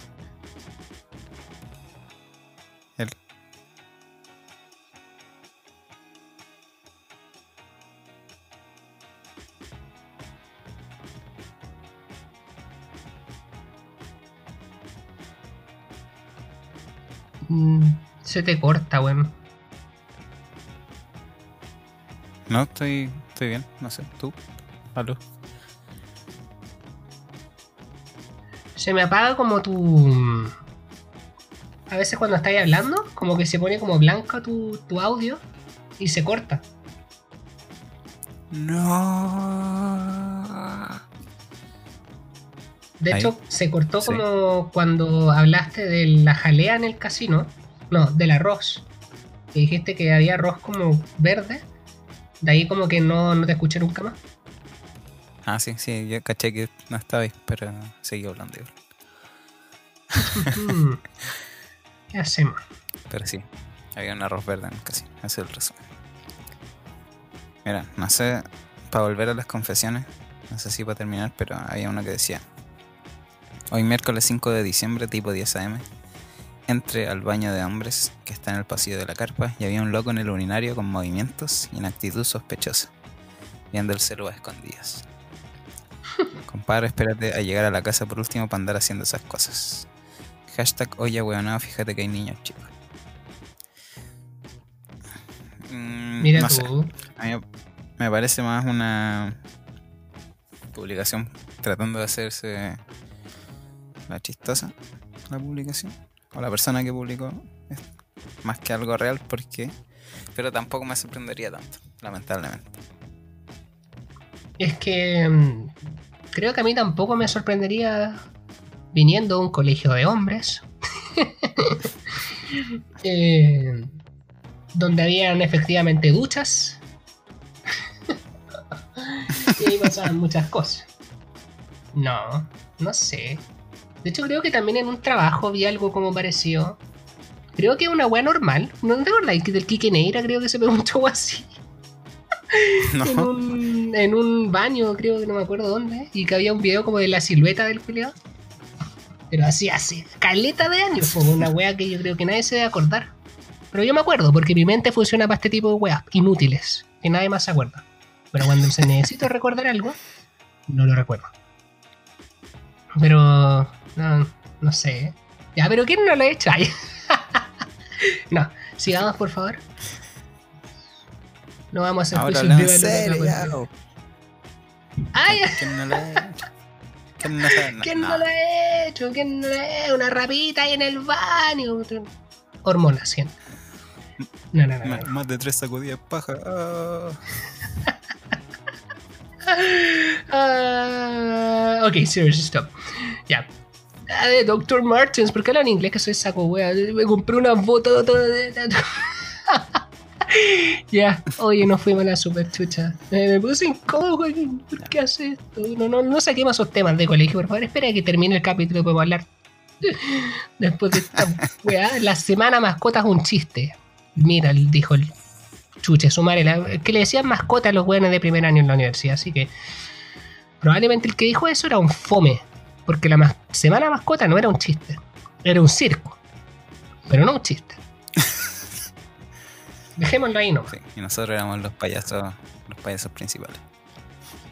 Se te corta, weón. No, estoy, estoy bien, no sé, tú. Aló. Se me apaga como tu. A veces cuando estáis hablando, como que se pone como blanco tu, tu audio y se corta. No. De Ahí. hecho, se cortó Sí. como cuando hablaste de la jalea en el casino. No, del arroz. Que dijiste que había arroz como verde. De ahí como que no, no te escuché nunca más. Ah, sí, sí, yo caché que no estaba ahí, pero seguí hablando. Mm. ¿Qué hacemos? Pero sí, había un arroz verde en el casino, ese es el resumen. Mira, no sé, para volver a las confesiones, no sé si para terminar, pero había uno que decía: Hoy, miércoles 5 de diciembre, tipo 10 am, entré al baño de hombres que está en el pasillo de la carpa y había un loco en el urinario con movimientos y en actitud sospechosa, viendo el celular a escondidas. Compadre, espérate a llegar a la casa por último para andar haciendo esas cosas. Hashtag oye weonado, fíjate que hay niños chicos. Mm, Mira no tú. sé, a mí me parece más una publicación tratando de hacerse la chistosa, la publicación, o la persona que publicó, más que algo real, porque pero tampoco me sorprendería tanto, lamentablemente. Es que mm, creo que a mí tampoco me sorprendería viniendo a un colegio de hombres. eh, donde habían efectivamente duchas. y ahí pasaban muchas cosas. No, no sé. De hecho, creo que también en un trabajo vi algo como parecido. Creo que es una wea normal. ¿No te que del Kike Neira creo que se pegó un show así? en, un, en un baño, creo que no me acuerdo dónde, y que había un video como de la silueta del culiao. Pero así, así, caleta de años, como una wea que yo creo que nadie se debe acordar. Pero yo me acuerdo, porque mi mente funciona para este tipo de weas inútiles, que nadie más se acuerda. Pero cuando se necesita recordar algo, no lo recuerdo. Pero, no, no sé. Ya, pero ¿quién no lo ha hecho? Ay. no, sigamos por favor. No vamos a hacer ahora juicios de valor serio, ya, ¡Ay! ¿Quién no lo ha hecho? ¿Quién no sabe? No, ¿Quién no, no. lo ha hecho? ¿Quién no lo ha hecho? Una rapita ahí en el baño. Hormonas, gente. No, no, no. Más, de tres sacudidas paja. ah. Ah, ok, serious, stop. Ya. Ah, de Dr. Martens, ¿por qué hablan inglés que soy saco, wea? Me compré una foto de. Ya, oye, nos fuimos a la super chucha. Eh, me puse incómodo. ¿Por qué hace esto? No, no, no saquemos esos temas de colegio, por favor. Espera que termine el capítulo y podemos hablar. Después de esta weá, la semana mascota es un chiste. Mira, dijo el chuche, sumare, la- que le decían mascota a los weones de primer año en la universidad. Así que probablemente el que dijo eso era un fome. Porque la mas- semana mascota no era un chiste, era un circo. Pero no un chiste. Dejémoslo ahí, ¿no? Sí, y nosotros éramos los payasos, los payasos principales.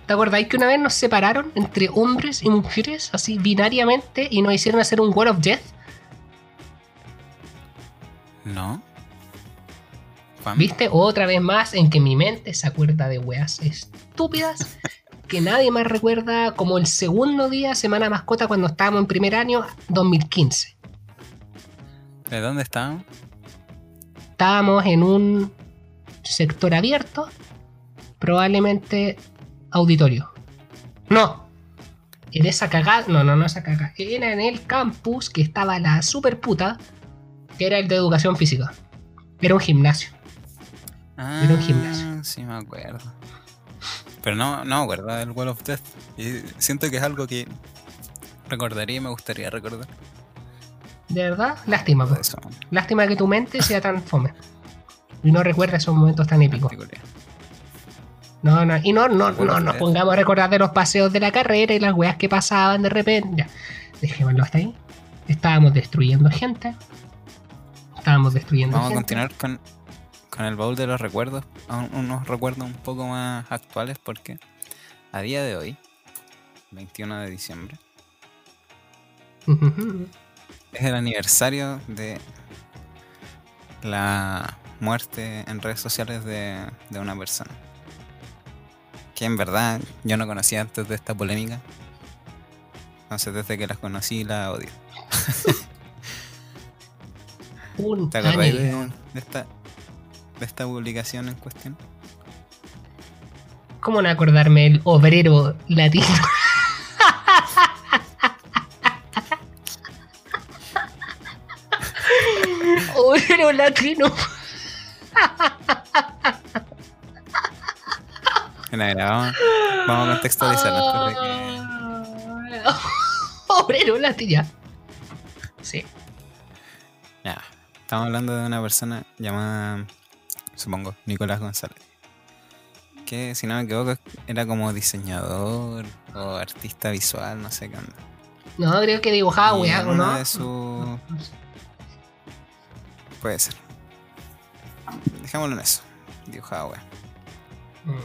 ¿Te acordáis que una vez nos separaron entre hombres y mujeres, así binariamente, y nos hicieron hacer un Wall of Death? ¿No? ¿Cuándo? ¿Viste? Otra vez más en que mi mente se acuerda de weas estúpidas que nadie más recuerda como el segundo día, semana mascota, cuando estábamos en primer año, 2015. ¿De dónde estábamos? Estábamos en un sector abierto, probablemente auditorio. No, en esa cagada, no, no, no esa cagada, era en el campus que estaba la super puta, que era el de educación física. Era un gimnasio. Ah, Era un gimnasio. Sí, me acuerdo. Pero no, no me acuerdo del Wall of Death. Y siento que es algo que recordaría y me gustaría recordar. De verdad, lástima, eso, lástima que tu mente sea tan fome. Y no recuerda esos momentos tan épicos. No, no, y no, no, no nos pongamos a recordar de los paseos de la carrera y las weas que pasaban de repente. Ya, dejémoslo hasta ahí. Estábamos destruyendo gente. Estábamos destruyendo Vamos a continuar con, con el baúl de los recuerdos. a- Unos recuerdos un poco más actuales porque a día de hoy, 21 de diciembre, es el aniversario de la muerte en redes sociales de, de una persona. Que en verdad yo no conocía antes de esta polémica. Entonces desde que las conocí la odio. ¿Te acordáis de, de esta, de esta publicación en cuestión? ¿Cómo no acordarme el obrero latino? obrero latino. Vamos, vamos a contextualizar antes de que... Ah. Obrero latino. Sí. Ya, estamos hablando de una persona llamada, supongo, Nicolás González. Que si no me equivoco era como diseñador o artista visual, no sé qué onda. No, creo que dibujaba weá, en ¿o una no? de su- Puede ser. Dejémoslo en eso. Dibujaba, weá. Mm.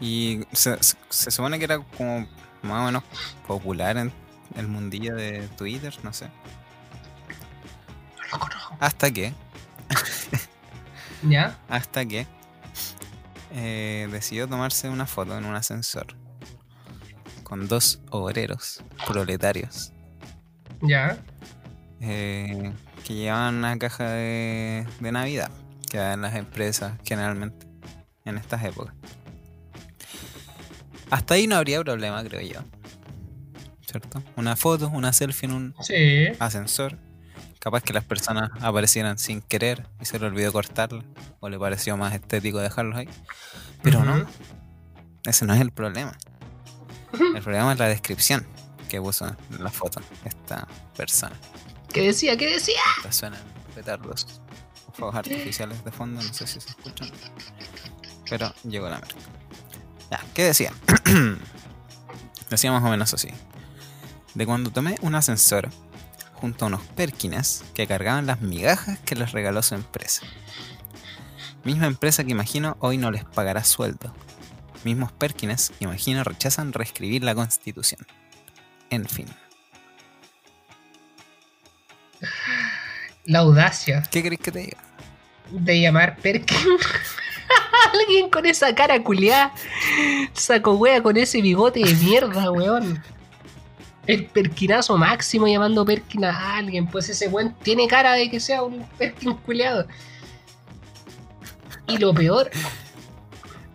Y se, se- se supone que era como más o menos popular en el mundillo de Twitter, no sé. No lo conozco. Hasta que, ¿Ya? hasta que eh, decidió tomarse una foto en un ascensor con dos obreros proletarios ¿Ya? eh, que llevaban una caja de, de Navidad que dan las empresas generalmente en estas épocas. Hasta ahí no habría problema, creo yo. ¿Cierto? Una foto, una selfie en un Sí. ascensor. Capaz que las personas aparecieran sin querer y se le olvidó cortarla. O le pareció más estético dejarlos ahí. Pero no, ese no es el problema. El problema es la descripción que puso en la foto esta persona. ¿Qué decía? ¿Qué decía? Suenan petardos fuegos artificiales de fondo, no sé si se escuchan. Pero llegó la merca. Ya, ¿qué decía? decía más o menos así. De cuando tomé un ascensor junto a unos Perkines que cargaban las migajas que les regaló su empresa. Misma empresa que imagino hoy no les pagará sueldo. Mismos Perkines, imagino, rechazan reescribir la constitución. En fin. La audacia ¿Qué queréis que te diga? de llamar Perkin. Alguien con esa cara culiada. Saco wea con ese bigote de mierda, weón. El perkinazo máximo llamando Perkin a alguien. Pues ese weón tiene cara de que sea un Perkin culiado. Y lo peor,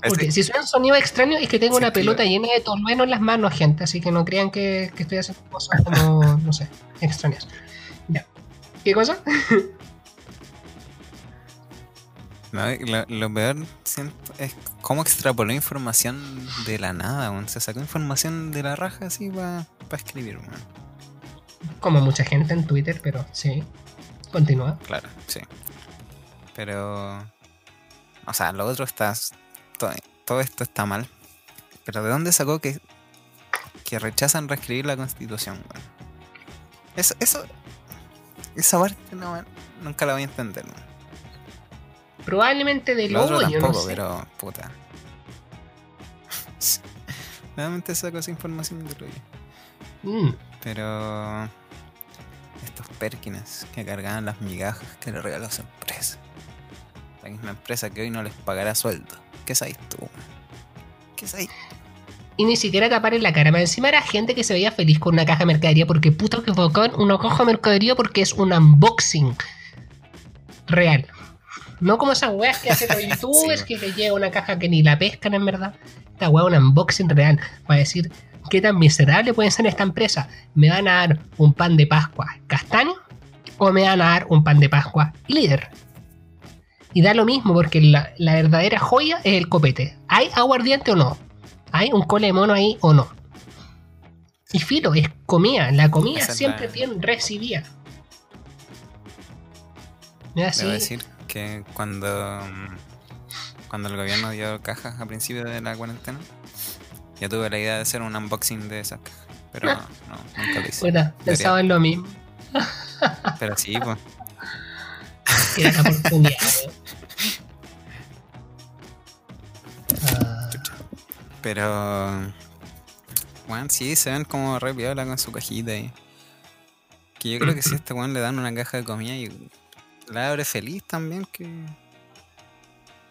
porque si suena un sonido extraño es que tengo Sí, una tío. pelota llena de tolueno en las manos, gente. Así que no crean que, que estoy haciendo cosas como, no sé, extrañas. Ya. ¿Qué cosa? No, lo, lo peor siento, es cómo extrapoló información de la nada, weón. Se sacó información de la raja así para escribir, weón. Como mucha gente en Twitter, pero sí. Continúa. Claro, sí. Pero. O sea, lo otro está. Todo, todo esto está mal. Pero ¿de dónde sacó que, que rechazan reescribir la constitución, weón? Eso, eso. Esa parte no, nunca la voy a entender. Probablemente del Lo otro hoyo, no tampoco, sé. pero. Puta. Nuevamente saco esa información del hoyo. Mm, Pero. Estos Perkins que cargaban las migajas que le regaló su empresa. La misma empresa que hoy no les pagará sueldo. ¿Qué sabes tú? ¿Qué sabes? Y ni siquiera tapar en la cara. Más encima era gente que se veía feliz con una caja de mercadería porque puta que bacán una caja de mercadería porque es un unboxing real. No como esas weas que hacen los youtubers Sí, que te llega una caja que ni la pescan en verdad. Esta wea es un unboxing real. Para decir qué tan miserable puede ser esta empresa. ¿Me van a dar un pan de Pascua castaño? ¿O me van a dar un pan de Pascua líder? Y da lo mismo porque la, la verdadera joya es el copete. ¿Hay aguardiente o no? ¿Hay un cole de mono ahí o no? Y filo, es comida. La comida siempre bien recibida. Debo decir que cuando. mm, Cuando el gobierno dio cajas a principio de la cuarentena, yo tuve la idea de hacer un unboxing de esas cajas. Pero Ah. no, nunca lo hice. Puta, pensaba en lo mismo. Pero sí, pues. Era la oportunidad. weón. Ah, Pero. Bueno, sí, se ven como re con su cajita ahí. Que yo creo que si a este weón le dan una caja de comida y la abre feliz también, que.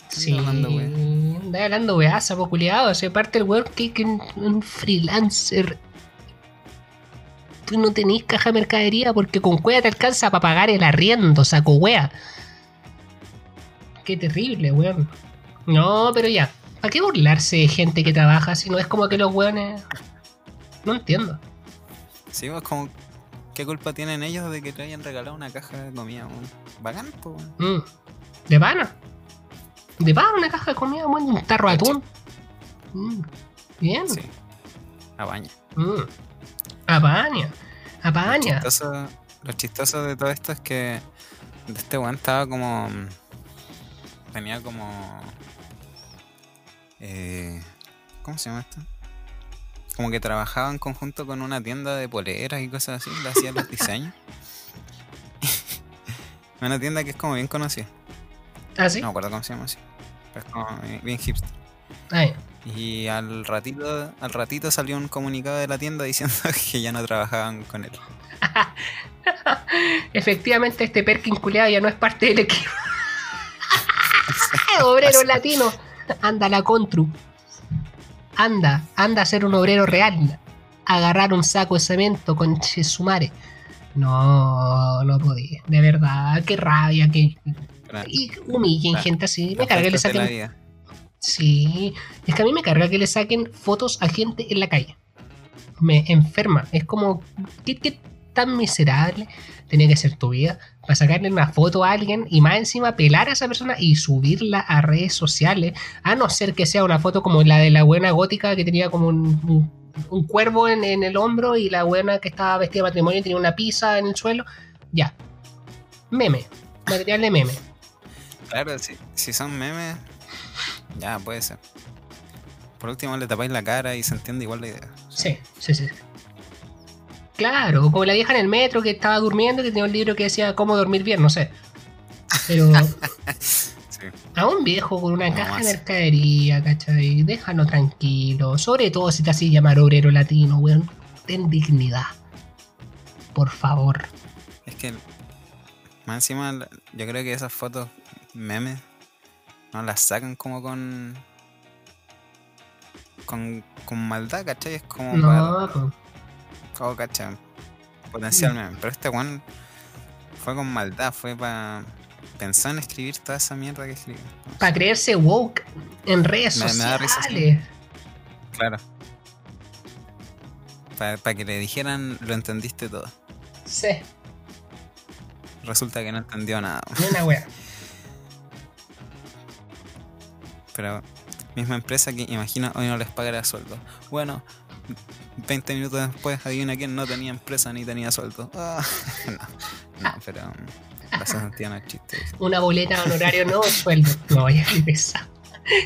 sí, hablando, weón. anda hablando weá, sapo culiado. Aparte el weón que que un, un freelancer. Tú no tenés caja de mercadería porque con cueva te alcanza para pagar el arriendo, saco wea. Qué terrible, weón. No, pero ya. ¿Para qué burlarse de gente que trabaja si no es como que los weones. No entiendo. Sí, pues como. ¿Qué culpa tienen ellos de que te hayan regalado una caja de comida? Bacán. Mm. ¿De pana? ¿De pana una caja de comida? Bueno, un tarro de atún. Mm. Bien. Sí. Apaña. Mm. Apaña. Lo Apaña. chistoso, lo chistoso de todo esto es que este weón estaba como. Tenía como. eh, ¿Cómo se llama esto? Como que trabajaba en conjunto con una tienda de poleras y cosas así, le hacía los diseños. una tienda que es como bien conocida. ¿Ah, sí? No me acuerdo cómo se llama así. Pero es como bien- hipster. Ay, Y al ratito, al ratito salió un comunicado de la tienda diciendo que ya no trabajaban con él. efectivamente este Perkin culeado ya no es parte del equipo. obrero latino. Anda la contru. Anda, anda a ser un obrero real. Agarrar un saco de cemento con Chesumare. No, no podía. De verdad, qué rabia, que. Y humillen gente así. Me carga que le saquen. Sí, es que a mí me carga que le saquen fotos a gente en la calle. Me enferma. Es como, ¿qué, qué tan miserable tenía que ser tu vida para sacarle una foto a alguien y más encima pelar a esa persona y subirla a redes sociales? A no ser que sea una foto como la de la buena gótica que tenía como un, un- un cuervo en, en el hombro y la buena que estaba vestida de matrimonio y tenía una pizza en el suelo. Ya. Meme. Material de meme. Claro, si, si son memes, ya puede ser. Por último le tapáis la cara y se entiende igual la idea. Sí, sí, sí. Claro, como la vieja en el metro que estaba durmiendo, que tenía un libro que decía cómo dormir bien, no sé. Pero Sí. a un viejo con una No caja de mercadería, ¿cachai? Déjalo tranquilo. Sobre todo si te así llamar obrero latino, weón. Ten dignidad. Por favor. Es que más encima yo creo que esas fotos memes no las sacan como con con, con maldad, ¿cachai? Es como No, para como, ¿cachai? Potencial meme. Pero este one fue con maldad, fue para pensar en escribir toda esa mierda que escribió. para creerse woke en redes Me- me da risa, sí. sociales. Claro. Para que le dijeran lo entendiste todo. Sí, Resulta que no entendió nada. ni una wea. pero misma empresa que imagina hoy no les pagará sueldo. Bueno, 20 minutos después, adivina quién no tenía empresa ni tenía sueldo. Ah, no, no, pero um, la sentía no chiste. Una boleta de honorario, no sueldo. No vaya a esa.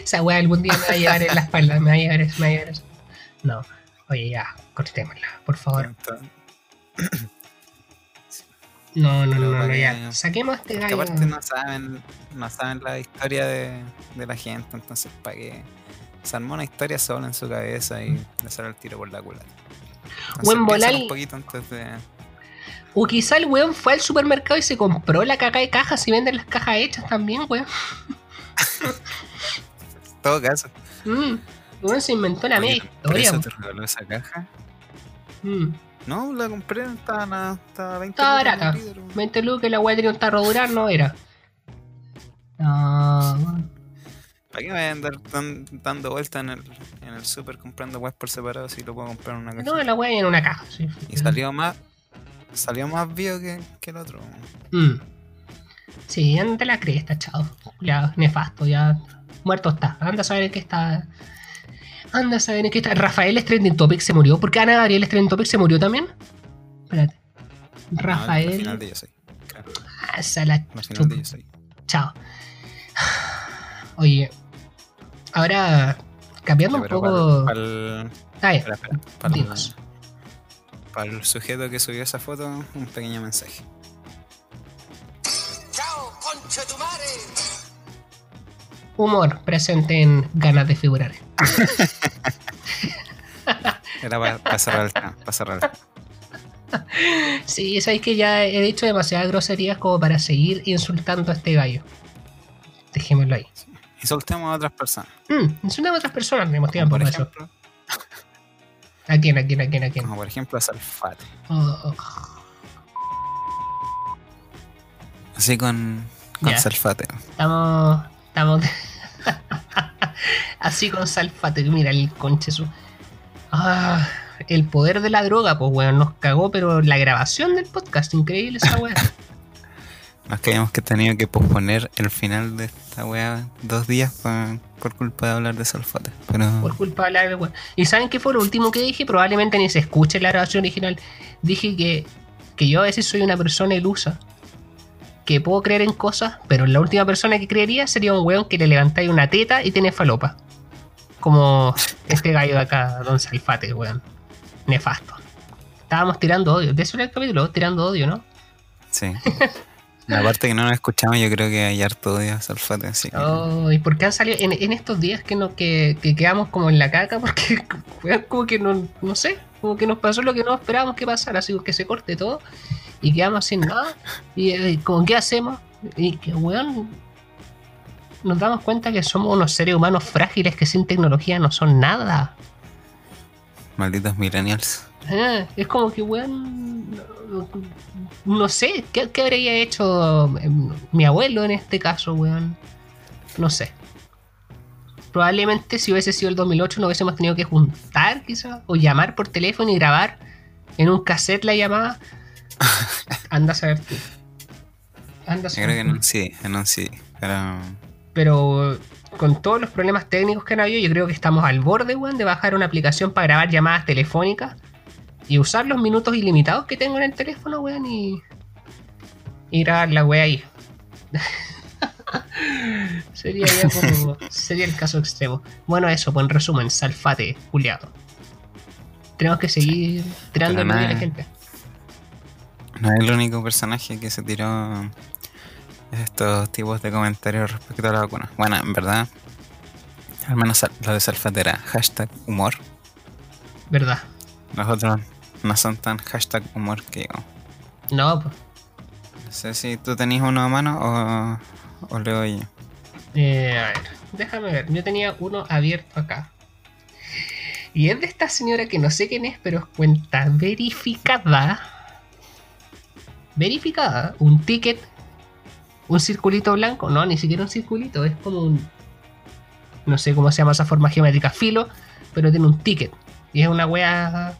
Esa weá algún día me va a llevar en la espalda, me va a llevar eso, me va a llevar eso. No, oye, ya, cortémosla, por favor. No, no, no, no, ya. que- Saquemos este gallo. aparte no saben, no saben la historia de, de la gente, entonces para que se armó una historia sola en su cabeza y le sale el tiro por la culata. Buen volal- un poquito antes de... O quizá el weón fue al supermercado y se compró la caca de cajas y venden las cajas hechas también, weón. Todo caso. Mm. El weón se inventó la media Oye, ¿por historia. te regaló esa caja? Mm. No, la compré, estaba, estaba 20 Estaba lucas barata. el litro. 20 lucas, la weá tenía un tarro durar, no era. No, weón. ¿Para qué me voy a andar dan- dando vueltas en el, en el super comprando webs por separado si lo puedo comprar en una caja? no, la weá en una caja, sí. Y salió más salió más vivo que, que el otro. Mm. Sí, anda la cresta, chao. Ya, nefasto, ya. Muerto está. Anda a saber en qué está. Anda a saber en qué está. Rafael Stranding Topic se murió. ¿Por qué Ana Gabriel Stranding Topic se murió también? Espérate. No, al Rafael. final de yo soy. Ah, la Al final de yo soy. Chao. Oye. Ahora. Cambiando un poco. Para el, Ah, Dinos. pa'l el sujeto que subió esa foto, un pequeño mensaje. ¡Chao, concha tu madre! Humor presente en ganas de figurar. Era para cerrar el tema. Para cerrar el tema. Sí, sabéis que ya he dicho demasiadas groserías como para seguir insultando a este gallo. Dejémoslo ahí. Y soltemos a otras personas. Mm, insultamos a otras personas, Como tiempo por para eso. ejemplo, ¿A quién, a quién, a quién, a quién? como por ejemplo a Salfate. Oh, oh. Así con, con. Salfate. Estamos. Estamos. Así con Salfate, mira el conche su. Ah, el poder de la droga, pues weón, nos cagó, pero la grabación del podcast, increíble esa weá. Nos creíamos que tenía que posponer el final de esta weá dos días pa- por culpa de hablar de Salfate. Pero por culpa de la weá. ¿Y saben qué fue lo último que dije? Probablemente ni se escuche la grabación original. Dije que, que yo a veces soy una persona ilusa. Que puedo creer en cosas, pero la última persona que creería sería un weón que le levantáis una teta y tiene falopa. Como este gallo de acá, Don Salfate, weón. Nefasto. Estábamos tirando odio. De eso era el capítulo, tirando odio, ¿no? sí. La parte que no nos escuchamos, yo creo que hay harto odio a Salfate. Así que Oh, ¿Y por qué han salido en, en estos días que, no, que, que quedamos como en la caca? Porque weón, como que no, no sé, como que nos pasó lo que no esperábamos que pasara, así que se corte todo y quedamos sin nada. Y eh, como, ¿qué hacemos? Y que, weón, nos damos cuenta que somos unos seres humanos frágiles que sin tecnología no son nada. malditos millennials. Ah, es como que, weón, no, no sé, ¿qué, qué habría hecho eh, mi abuelo en este caso, weón? No sé. Probablemente si hubiese sido el 2008 no hubiésemos tenido que juntar, quizás, o llamar por teléfono y grabar en un cassette la llamada. Anda a saber tú. Anda a saber creo que en un un CD. Pero Pero con todos los problemas técnicos que han habido, yo creo que estamos al borde, weón, de bajar una aplicación para grabar llamadas telefónicas y usar los minutos ilimitados que tengo en el teléfono, weón, y, y grabar la weá ahí. sería ya como. sería el caso extremo. Bueno, eso, pues en resumen, salfate, Juliado. Tenemos que seguir tirando medio a la gente. no es el único personaje que se tiró estos tipos de comentarios respecto a la vacuna. Bueno, en verdad, al menos lo de Salfate era hashtag humor. ¿Verdad? Los otros no son tan hashtag humor que yo. No, pues. No sé si tú tenías uno a mano o, o leo yo. Eh, a ver, déjame ver. Yo tenía uno abierto acá. Y es de esta señora que no sé quién es, pero es cuenta verificada. Verificada. Un ticket. Un circulito blanco. No, ni siquiera un circulito. Es como un. No sé cómo se llama esa forma geométrica. Filo. Pero tiene un ticket. Y es una wea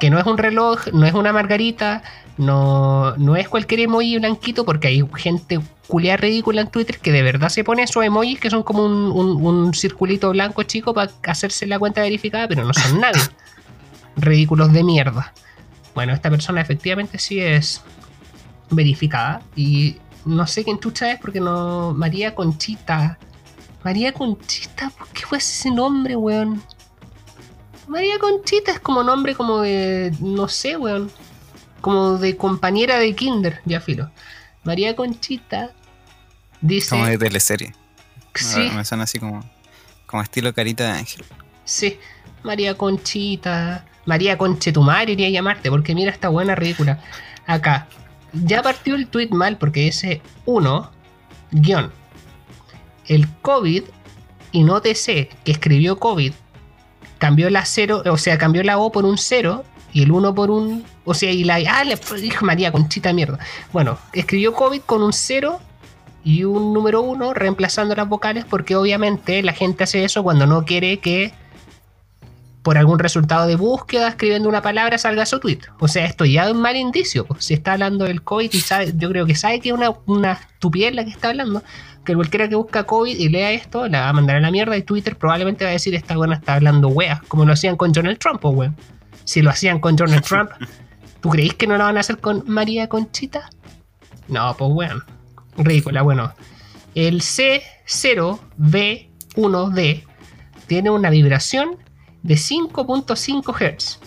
que no es un reloj, no es una margarita, no, no es cualquier emoji blanquito, porque hay gente culiada ridícula en Twitter que de verdad se pone esos emojis que son como un, un- un circulito blanco chico para hacerse la cuenta verificada, pero no son nadie. Ridículos de mierda. Bueno, esta persona efectivamente sí es verificada y no sé quién chucha es porque no. María Conchita. María Conchita, ¿por qué fue ese nombre, weón? María Conchita es como nombre como de. no sé, weón. Como de compañera de Kinder, ya filo. María Conchita dice. Como de teleserie. sí, Me suena así como, como estilo carita de ángel. sí. María Conchita. María Conchetumare iría a llamarte, porque mira esta buena ridícula. Acá. Ya partió el tweet mal porque dice 1 guion. El COVID y no TC que escribió COVID cambió la 0, o sea, cambió la O por un 0 y el 1 por un. O sea, y la. Ah, le dijo María Conchita mierda. Bueno, escribió COVID con un 0 y un número 1 reemplazando las vocales porque obviamente la gente hace eso cuando no quiere que por algún resultado de búsqueda escribiendo una palabra salga su tweet. O sea, esto ya es un mal indicio. pues. Si está hablando del COVID y sabe, yo creo que sabe que es una, una estupidez la que está hablando, que cualquiera que busca COVID y lea esto la va a mandar a la mierda y Twitter probablemente va a decir esta buena está hablando weas, como lo hacían con Donald Trump, o weón. Si lo hacían con Donald Trump, ¿tú creéis que no lo van a hacer con María Conchita? No, pues weón. Ridícula, bueno. El C0B1D tiene una vibración de 5.5 Hz.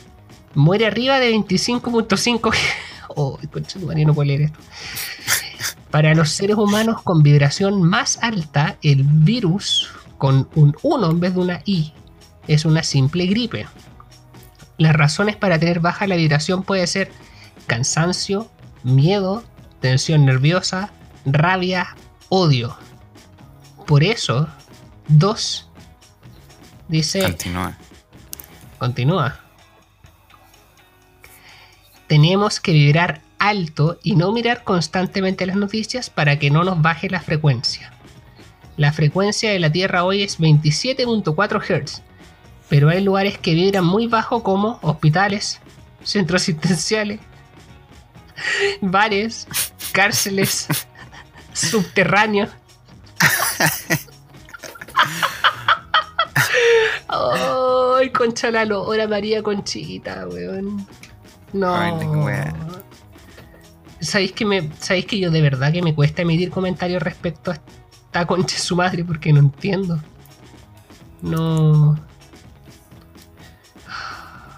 Muere arriba de 25.5 Hz. Oh, concha no puedo leer esto. Para los seres humanos con vibración más alta, el virus con un 1 en vez de una I es una simple gripe. Las razones para tener baja la vibración puede ser cansancio, miedo, tensión nerviosa, rabia, odio. Por eso, 2 dice Continúa. Continúa. Tenemos que vibrar alto y no mirar constantemente las noticias para que no nos baje la frecuencia. La frecuencia de la Tierra hoy es 27.4 Hz, pero hay lugares que vibran muy bajo como hospitales, centros asistenciales, bares, cárceles, subterráneos. Ay, concha la lora, María Conchita, weón. No. ¿Sabéis que, me, ¿Sabéis que yo de verdad que me cuesta emitir comentarios respecto a esta concha su madre? Porque no entiendo. No.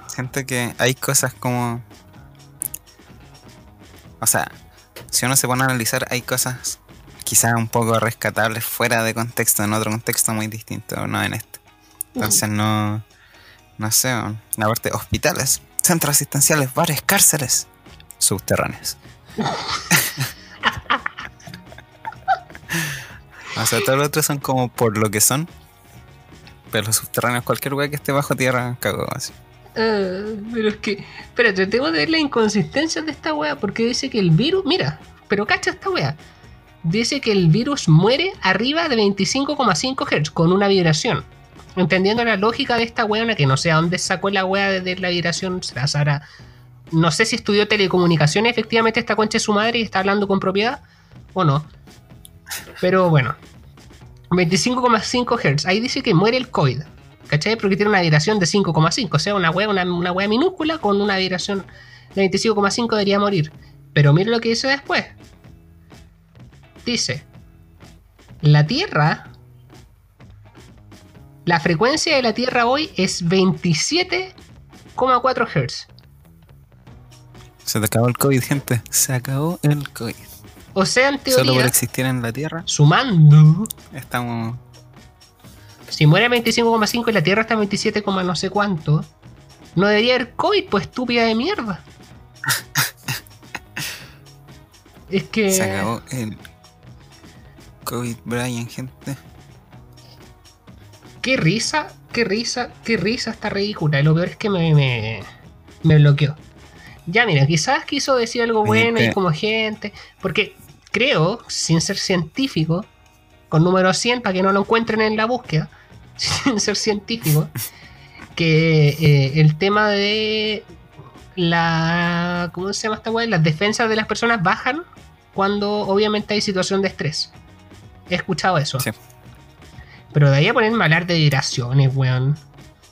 Siento que hay cosas como. O sea, si uno se pone a analizar, hay cosas quizás un poco rescatables fuera de contexto, en otro contexto muy distinto, no en este. Entonces no. No sé, aparte, hospitales, centros asistenciales, bares, cárceles, subterráneos. O sea, todos los otros son como por lo que son. Pero los subterráneos, cualquier weá que esté bajo tierra, cago así. Ah, pero es que. Espérate, tengo que ver la inconsistencia de esta wea. Porque dice que el virus. Mira, pero cacha esta wea. Dice que el virus muere arriba de 25,5 Hz con una vibración. Entendiendo la lógica de esta weona, que no sé a dónde sacó la wea de, la vibración. Será Sara. No sé si estudió telecomunicaciones efectivamente esta concha de su madre y está hablando con propiedad o no. Pero bueno. 25,5 Hz. Ahí dice que muere el COVID. ¿Cachai? Porque tiene una vibración de 5,5. O sea, una wea, una, una minúscula con una vibración de 25,5 debería morir. Pero mira lo que dice después. Dice. La Tierra. La frecuencia de la Tierra hoy es 27,4 Hz. Se te acabó el COVID, gente. Se acabó el COVID. O sea, en Solo por teoría, existir en la Tierra, sumando, estamos. si muere a 25,5 y la Tierra está a 27, no sé cuánto, no debería haber COVID, pues estúpida de mierda. es que. Se acabó el COVID, Brian, gente. Qué risa, qué risa, qué risa está ridícula. Y lo peor es que me, me, me bloqueó. Ya, mira, quizás quiso decir algo bueno y te- como gente. Porque creo, sin ser científico, con número 100 para que no lo encuentren en la búsqueda, sin ser científico, que eh, el tema de la. ¿Cómo se llama esta weá? Las defensas de las personas bajan cuando obviamente hay situación de estrés. He escuchado eso. Sí. Pero de ahí a ponerme a hablar de vibraciones, weón.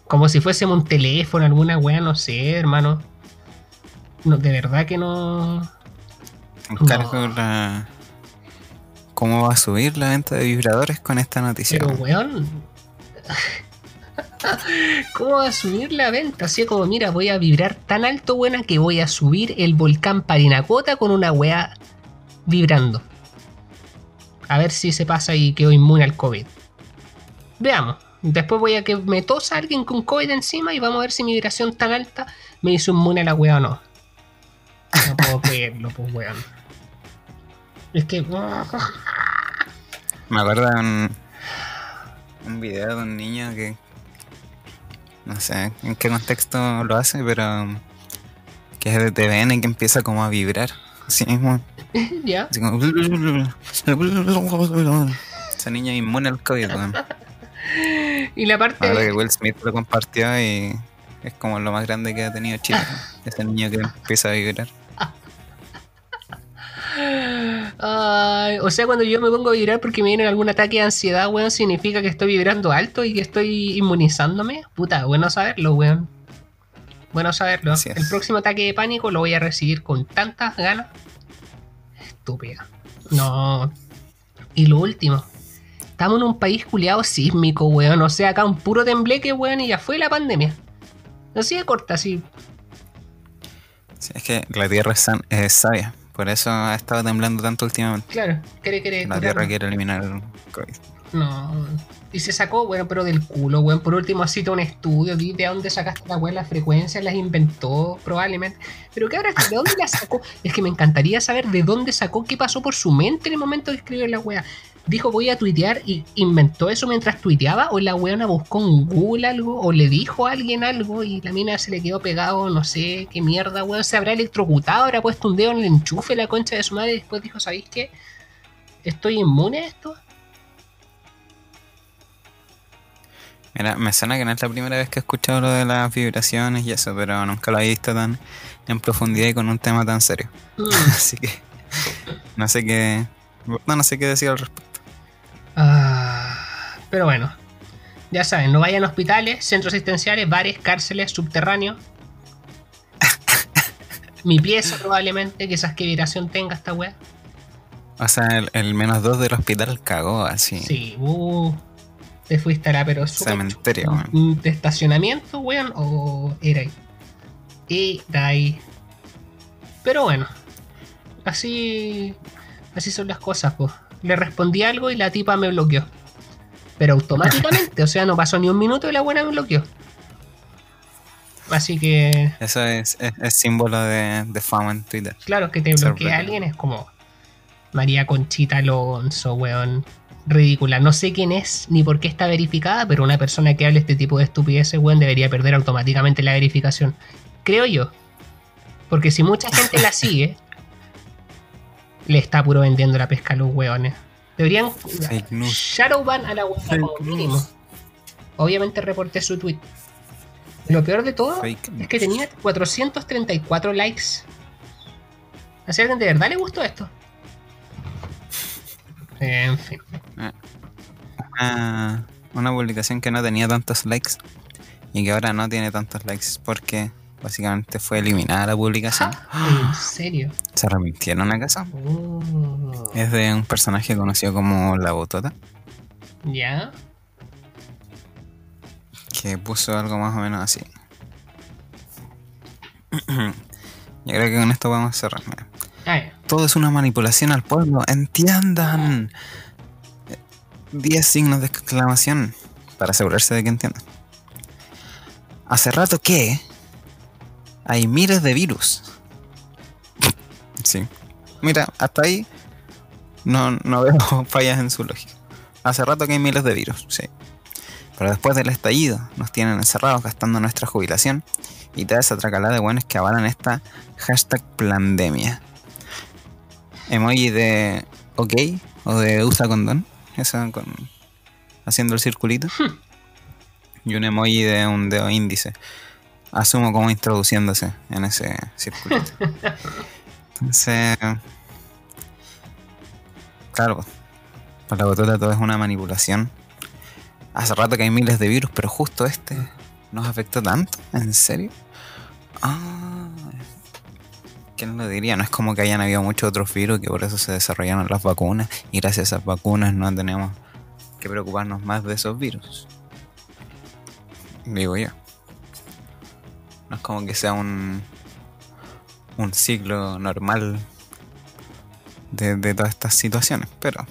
Como si fuésemos un teléfono, alguna weá, no sé, hermano. No, de verdad que no. La. ¿Cómo va a subir la venta de vibradores con esta noticia? Pero, weón. ¿Cómo va a subir la venta? Así como, mira, voy a vibrar tan alto, buena, que voy a subir el volcán Parinacota con una weá vibrando. A ver si se pasa y quedo inmune al COVID. Veamos. Después voy a que me tosa alguien con COVID encima y vamos a ver si mi vibración tan alta me hizo inmune a la weá o no. No puedo creerlo, pues weón. Es que. Me acuerdo de un, un video de un niño que. No sé en qué contexto lo hace, pero. Que es de TVN y que empieza como a vibrar. Así mismo. ya. Así como. Ese niño es inmune al COVID, weón. Y la parte. Ahora que Will Smith lo compartió y. Es como lo más grande que ha tenido Chile. Ese niño que empieza a vibrar. O sea, cuando yo me pongo a vibrar porque me viene algún ataque de ansiedad, weón, significa que estoy vibrando alto y que estoy inmunizándome. Puta, bueno saberlo, weón. Bueno saberlo. El próximo ataque de pánico lo voy a recibir con tantas ganas. Estúpida. No. Y lo último. Estamos en un país culiado sísmico, weón. O sea, acá un puro tembleque, weón, y ya fue la pandemia. Así de corta, así. Sí, es que la Tierra es, san- es sabia. Por eso ha estado temblando tanto últimamente. Claro, quiere, quiere. La Tierra quiere eliminar el COVID. No. Y se sacó, bueno, pero del culo, weón. Por último, cita un estudio, vi de dónde sacaste la weón, las frecuencias, las inventó, probablemente. Pero qué ahora, ¿de dónde las sacó? Es que me encantaría saber de dónde sacó, qué pasó por su mente en el momento de escribir la weá. Dijo, voy a tuitear y inventó eso mientras tuiteaba, o la weona buscó en Google algo, o le dijo a alguien algo y la mina se le quedó pegado, no sé qué mierda, weón. Se habrá electrocutado, habrá puesto un dedo en el enchufe, la concha de su madre, y después dijo, ¿sabéis qué? ¿Estoy inmune a esto? Mira, me suena que no es la primera vez que he escuchado lo de las vibraciones y eso, pero nunca lo había visto tan en profundidad y con un tema tan serio. Mm. Así que no sé qué. No, no sé qué decir al respecto. Ah, pero bueno, ya saben, no vayan a hospitales, centros asistenciales, bares, cárceles, subterráneos. Mi pieza probablemente, quizás qué vibración tenga esta wea. O sea, el, el menos dos del hospital cagó así. Sí, uh, te fuiste a la pero Cementerio, weón. ¿De estacionamiento, weón? ¿O era ahí? Era ahí. Pero bueno, así, así son las cosas, pues. Le respondí algo y la tipa me bloqueó. Pero automáticamente, o sea, no pasó ni un minuto y la buena me bloqueó. Así que, Eso es, es, es símbolo de, de fama en Twitter. claro, que te bloqueado. alguien es como María Conchita Alonso, weón. Ridícula. No sé quién es ni por qué está verificada, pero una persona que hable este tipo de estupideces, weón, debería perder automáticamente la verificación. Creo yo. Porque si mucha gente la sigue, le está puro vendiendo la pesca a los weones. Deberían. Shadowban a la Fake como mínimo. Obviamente reporté su tweet. Lo peor de todo Fake es que tenía 434 likes. ¿A alguien de verdad le gustó esto? En fin. Una, una publicación que no tenía tantos likes y que ahora no tiene tantos likes porque básicamente fue eliminada la publicación. ¿En serio? ¿Se arrepintieron acaso? Oh. Es de un personaje conocido como La Botota ¿Ya? que puso algo más o menos así. Yo creo que con esto vamos a cerrar. Ah. Todo es una manipulación al pueblo. ¡Entiendan! 10 signos de exclamación para asegurarse de que entiendan. Hace rato que hay miles de virus. Sí. Mira, hasta ahí no, no veo fallas en su lógica. Hace rato que hay miles de virus, sí. Pero después del estallido nos tienen encerrados gastando nuestra jubilación y toda esa tracalada de buenos que avalan esta hashtag plandemia. Emoji de ok o de usa condón, eso con haciendo el circulito. y un emoji de un dedo índice. Asumo como introduciéndose en ese circuito. Entonces, claro, para la botota todo es una manipulación. Hace rato que hay miles de virus, pero justo este nos afectó tanto, ¿en serio? Ah, ¿quién lo diría? No es como que hayan habido muchos otros virus que por eso se desarrollaron las vacunas y gracias a esas vacunas no tenemos que preocuparnos más de esos virus. Digo yo. No es como que sea un, un ciclo normal de, todas estas situaciones, pero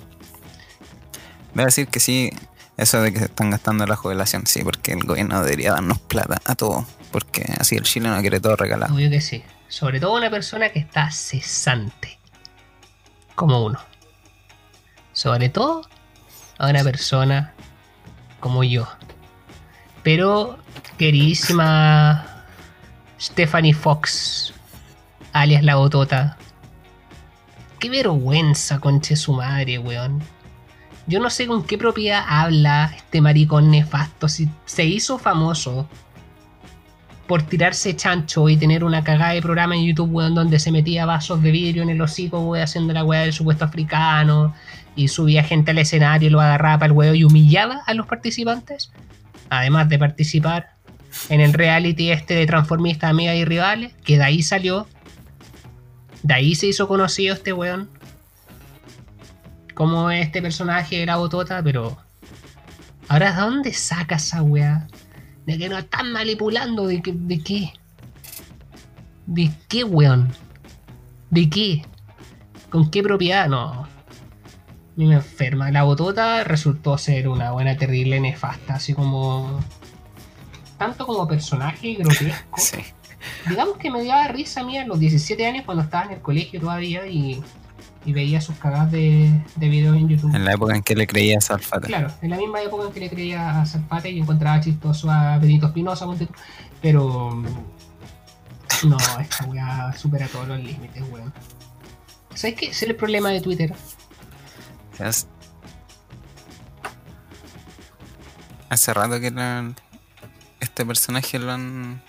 voy a decir que sí, eso de que se están gastando la jubilación, sí, porque el gobierno debería darnos plata a todos, porque así el chileno quiere todo regalado. Obvio que sí. Sobre todo una persona que está cesante. Como uno. Sobre todo a una persona como yo. Pero, queridísima Stephanie Fox, alias la botota. Qué vergüenza, conche su madre, weón. Yo no sé con qué propiedad habla este maricón nefasto. Si se hizo famoso por tirarse chancho y tener una cagada de programa en YouTube, weón, donde se metía vasos de vidrio en el hocico, weón, haciendo la weá del supuesto africano. Y subía gente al escenario, lo agarraba para el weón y humillaba a los participantes. Además de participar en el reality este de transformistas, amigas y rivales, que de ahí salió. De ahí se hizo conocido este weón como este personaje era botota, pero. Ahora, ¿de dónde saca esa weá? De que nos están manipulando, ¿de, que, de qué? ¿De qué, weón? ¿De qué? ¿Con qué propiedad? No. Me enferma. La botota resultó ser una buena, terrible, nefasta, así como. Tanto como personaje grotesco. Sí. Digamos que me daba risa a mí a los 17 años cuando estaba en el colegio todavía y y veía sus cagadas de, de videos en YouTube. En la época en que le creía a Salfate. Claro, en la misma época en que le creía a Salfate y encontraba chistoso a Benito Espinosa, pero mm, no, esta weá supera todos los límites, weón. ¿Sabes qué? Ese es el problema de Twitter. Hace rato que la- este personaje lo han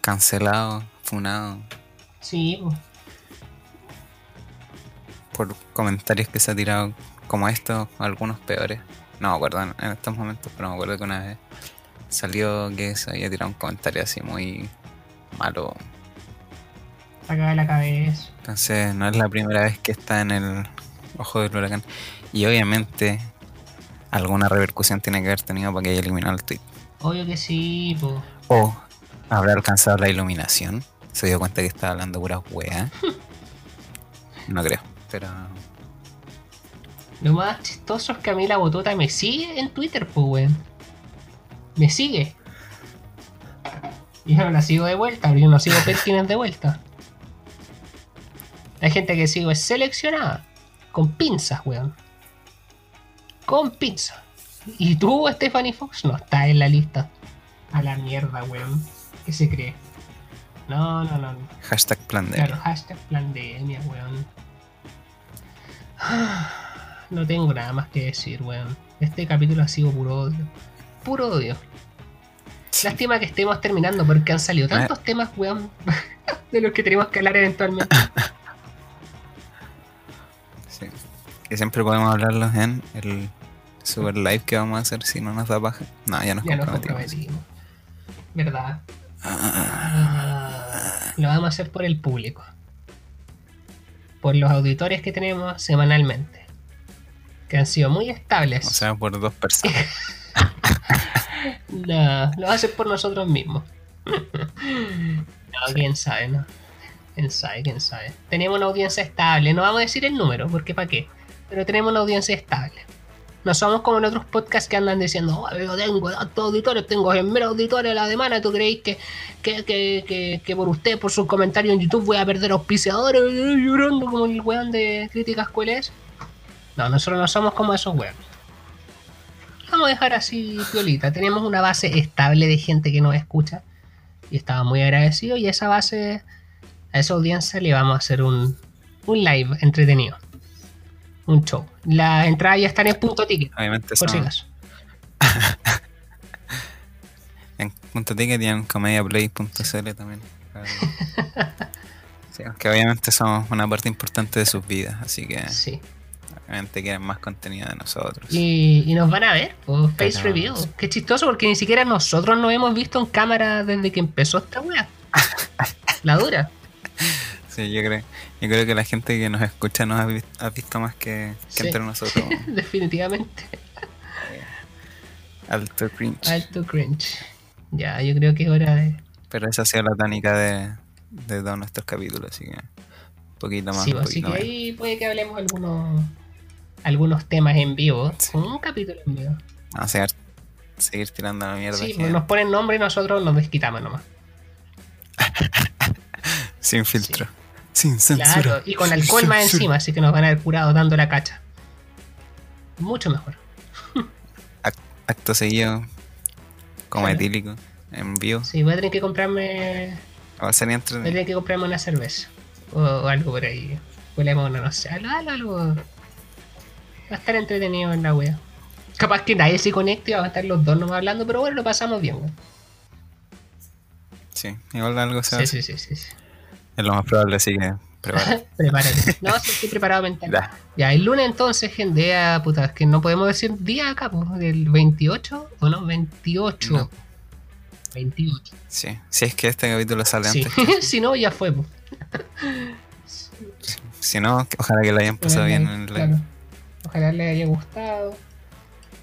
cancelado, funado, Sí, por comentarios que se ha tirado como estos, algunos peores. No me acuerdo en, en estos momentos, pero me acuerdo que una vez salió que se había tirado un comentario así muy malo. Acá de la cabeza. Entonces no es la primera vez que está en el ojo del huracán. Y obviamente alguna repercusión tiene que haber tenido para que haya eliminado el tweet. Obvio que sí, pues. O habrá alcanzado la iluminación. Se dio cuenta que estaba hablando pura wea. No creo, pero Lo más chistoso es que a mí la botota me sigue en Twitter, pues, weón. Me sigue. Y yo no la sigo de vuelta, pero yo no sigo Perkins de vuelta. La gente que sigo es seleccionada. Con pinzas, weón. Con pinzas. Y tú, Stephanie Fox, no estás en la lista. A la mierda, weón. ¿Qué se cree? No, no, no. hashtag plan de. Claro, hashtag pandemia, weón. No tengo nada más que decir, weón. Este capítulo ha sido puro odio. Puro odio. Lástima que estemos terminando porque han salido tantos temas, weón, de los que tenemos que hablar eventualmente. Sí. Que siempre podemos hablarlos en el super live que vamos a hacer si no nos da paja. No, ya nos ya nos comprometimos. comprometimos. ¿Verdad? Ah, lo vamos a hacer por el público. Por los auditores que tenemos semanalmente. Que han sido muy estables. o sea, por dos personas. No, lo hacer por nosotros mismos. no, quién sabe, ¿no? Quién sabe, quién sabe. Tenemos una audiencia estable, no vamos a decir el número, porque para qué. Pero tenemos una audiencia estable. No somos como en otros podcasts que andan diciendo, oh, yo tengo tantos auditores, tengo mil auditores la semana, ¿tú creéis que, que, que, que, por usted, por sus comentarios en YouTube, voy a perder auspiciadores eh, llorando como el weón de críticas cueles? No, nosotros no somos como esos weones vamos a dejar así piolita. Tenemos una base estable de gente que nos escucha y estaba muy agradecido y esa base, a esa audiencia le vamos a hacer un, un live entretenido. Un show. Las entradas ya están en punto ticket, Obviamente por si son- acaso. en- comedia.ticket y en comediaplay.cl también. Sí, aunque obviamente somos una parte importante de sus vidas, así que Sí. obviamente quieren más contenido de nosotros. Y, y nos van a ver, pues, Face Reveal. Qué chistoso porque ni siquiera nosotros nos hemos visto en cámara desde que empezó esta wea. La dura. Sí, yo creo, yo creo que la gente que nos escucha nos ha, ha visto más que, que Sí. entre nosotros. Definitivamente. Alto cringe. Alto cringe. Ya, yo creo que es hora de. Pero esa ha sido la tónica de, de todos nuestros capítulos, así que un poquito más. Sí, un pues, así poquito que ahí puede que hablemos algunos algunos temas en vivo. Sí. Un capítulo en vivo. A seguir, seguir tirando la mierda. Sí, que- pues nos ponen nombre y nosotros nos desquitamos nomás. Sin filtro. Sin censura. Claro, y con alcohol más Censura. encima, así que nos van a haber curado dando la cacha. Mucho mejor. Acto seguido, como Claro. etílico, en vivo. Sí, voy a tener que comprarme. Va a ser Voy a tener que comprarme una cerveza. O, o algo por ahí. Huelemos una, no sé. Algo, algo, algo. Va a estar entretenido en la wea. Capaz que nadie se conecte y van a estar los dos nomás hablando, pero bueno, lo pasamos bien, weón. Sí, igual algo se va a Sí, sí, sí, sí, sí. Es lo más probable, así que prepárate. Prepárate. No, sí, estoy preparado mentalmente. ya. Ya, el lunes entonces, gente, ya, puta, es que no podemos decir día acá, pues, del 28, ¿o no? 28. No. 28. Sí. Si es que este capítulo sale Sí. antes. si no, ya fue, pues. Si no, ojalá que lo hayan pasado bien en el live. Claro. Ojalá les haya gustado.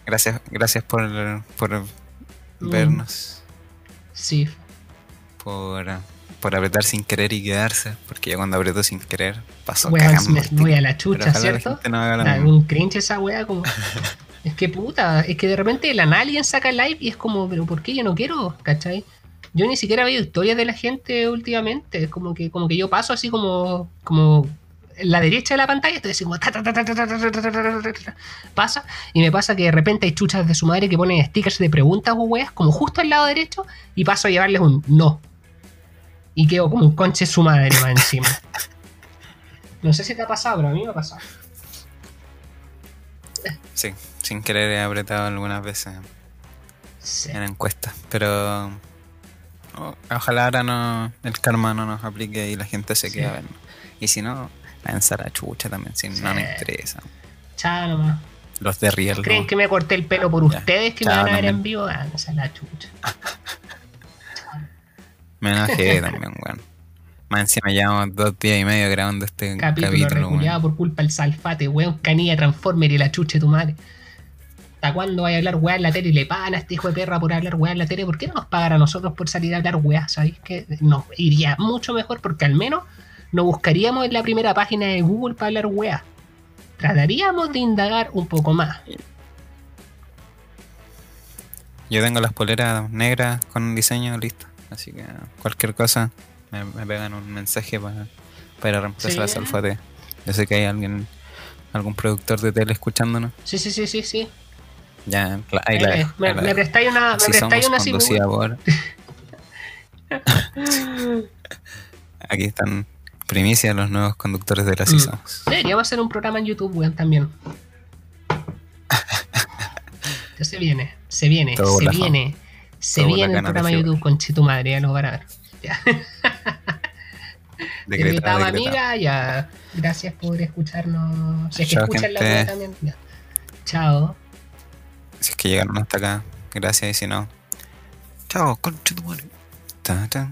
Gracias, gracias por, por Mm. vernos, Sí, por, por apretar sin querer y quedarse, porque ya cuando apretó sin querer pasó bueno, es muy a la chucha, ¿cierto? Un cringe esa weá, como. es que puta, es que de repente la alguien saca live y es como, pero ¿por qué yo no quiero? ¿Cachai? Yo ni siquiera he veo historias de la gente últimamente, es como que, como que yo paso así como, como la derecha de la pantalla, estoy así como pasa, y me pasa que de repente hay chuchas de su madre que ponen stickers de preguntas o weas como justo al lado derecho, y paso a llevarles un no, y quedo como un conche su madre más encima. No sé si te ha pasado, pero a mí me ha pasado. Sí, sin querer he apretado algunas veces Sí. en encuestas, pero ojalá ahora no el karma no nos aplique y la gente se Sí. quede a vernos. Y si no, váyanse a la chucha también, si Sí. no me interesa. Chao nomás. Los de Riel. ¿Creen que me corté el pelo por Ya. ustedes que me van a ver también. en vivo? Ah, esa es la chucha. Me enojé también, weón. Más encima llevamos dos días y medio grabando este Capítulo, capítulo, weón. por culpa del salfate, weón, canilla, transformer y la chucha de tu madre. ¿Hasta cuándo vaya a hablar weá en la tele y le pagan a este hijo de perra por hablar weá en la tele? ¿Por qué no nos pagan a nosotros por salir a hablar weá? ¿Sabéis que nos iría mucho mejor? Porque al menos nos buscaríamos en la primera página de Google para hablar weá. Trataríamos de indagar un poco más. Yo tengo las poleras negras con un diseño listo. Así que cualquier cosa me, me pegan un mensaje para, para reemplazar Sí. la salfate. Yo sé que hay alguien, algún productor de tele escuchándonos. Sí, sí, sí, sí, sí. Ya, la- ahí Eh, la dejo, me, la me prestáis una, me Así prestáis una conducida por... Aquí están primicias los nuevos conductores de las Mm. ISOs. Deberíamos hacer un programa en YouTube, weón, también. Ya se viene, se viene, Todo se la viene. Se viene el programa de. YouTube con tu madre, ya lo van a ver. Ya. Decretado. amiga, ya. Gracias por escucharnos. Si es que Chao, escuchan la también. ya. Chao. Si es que llegaron hasta acá, gracias. Y si no, chao, concha tu madre. Ta, ta.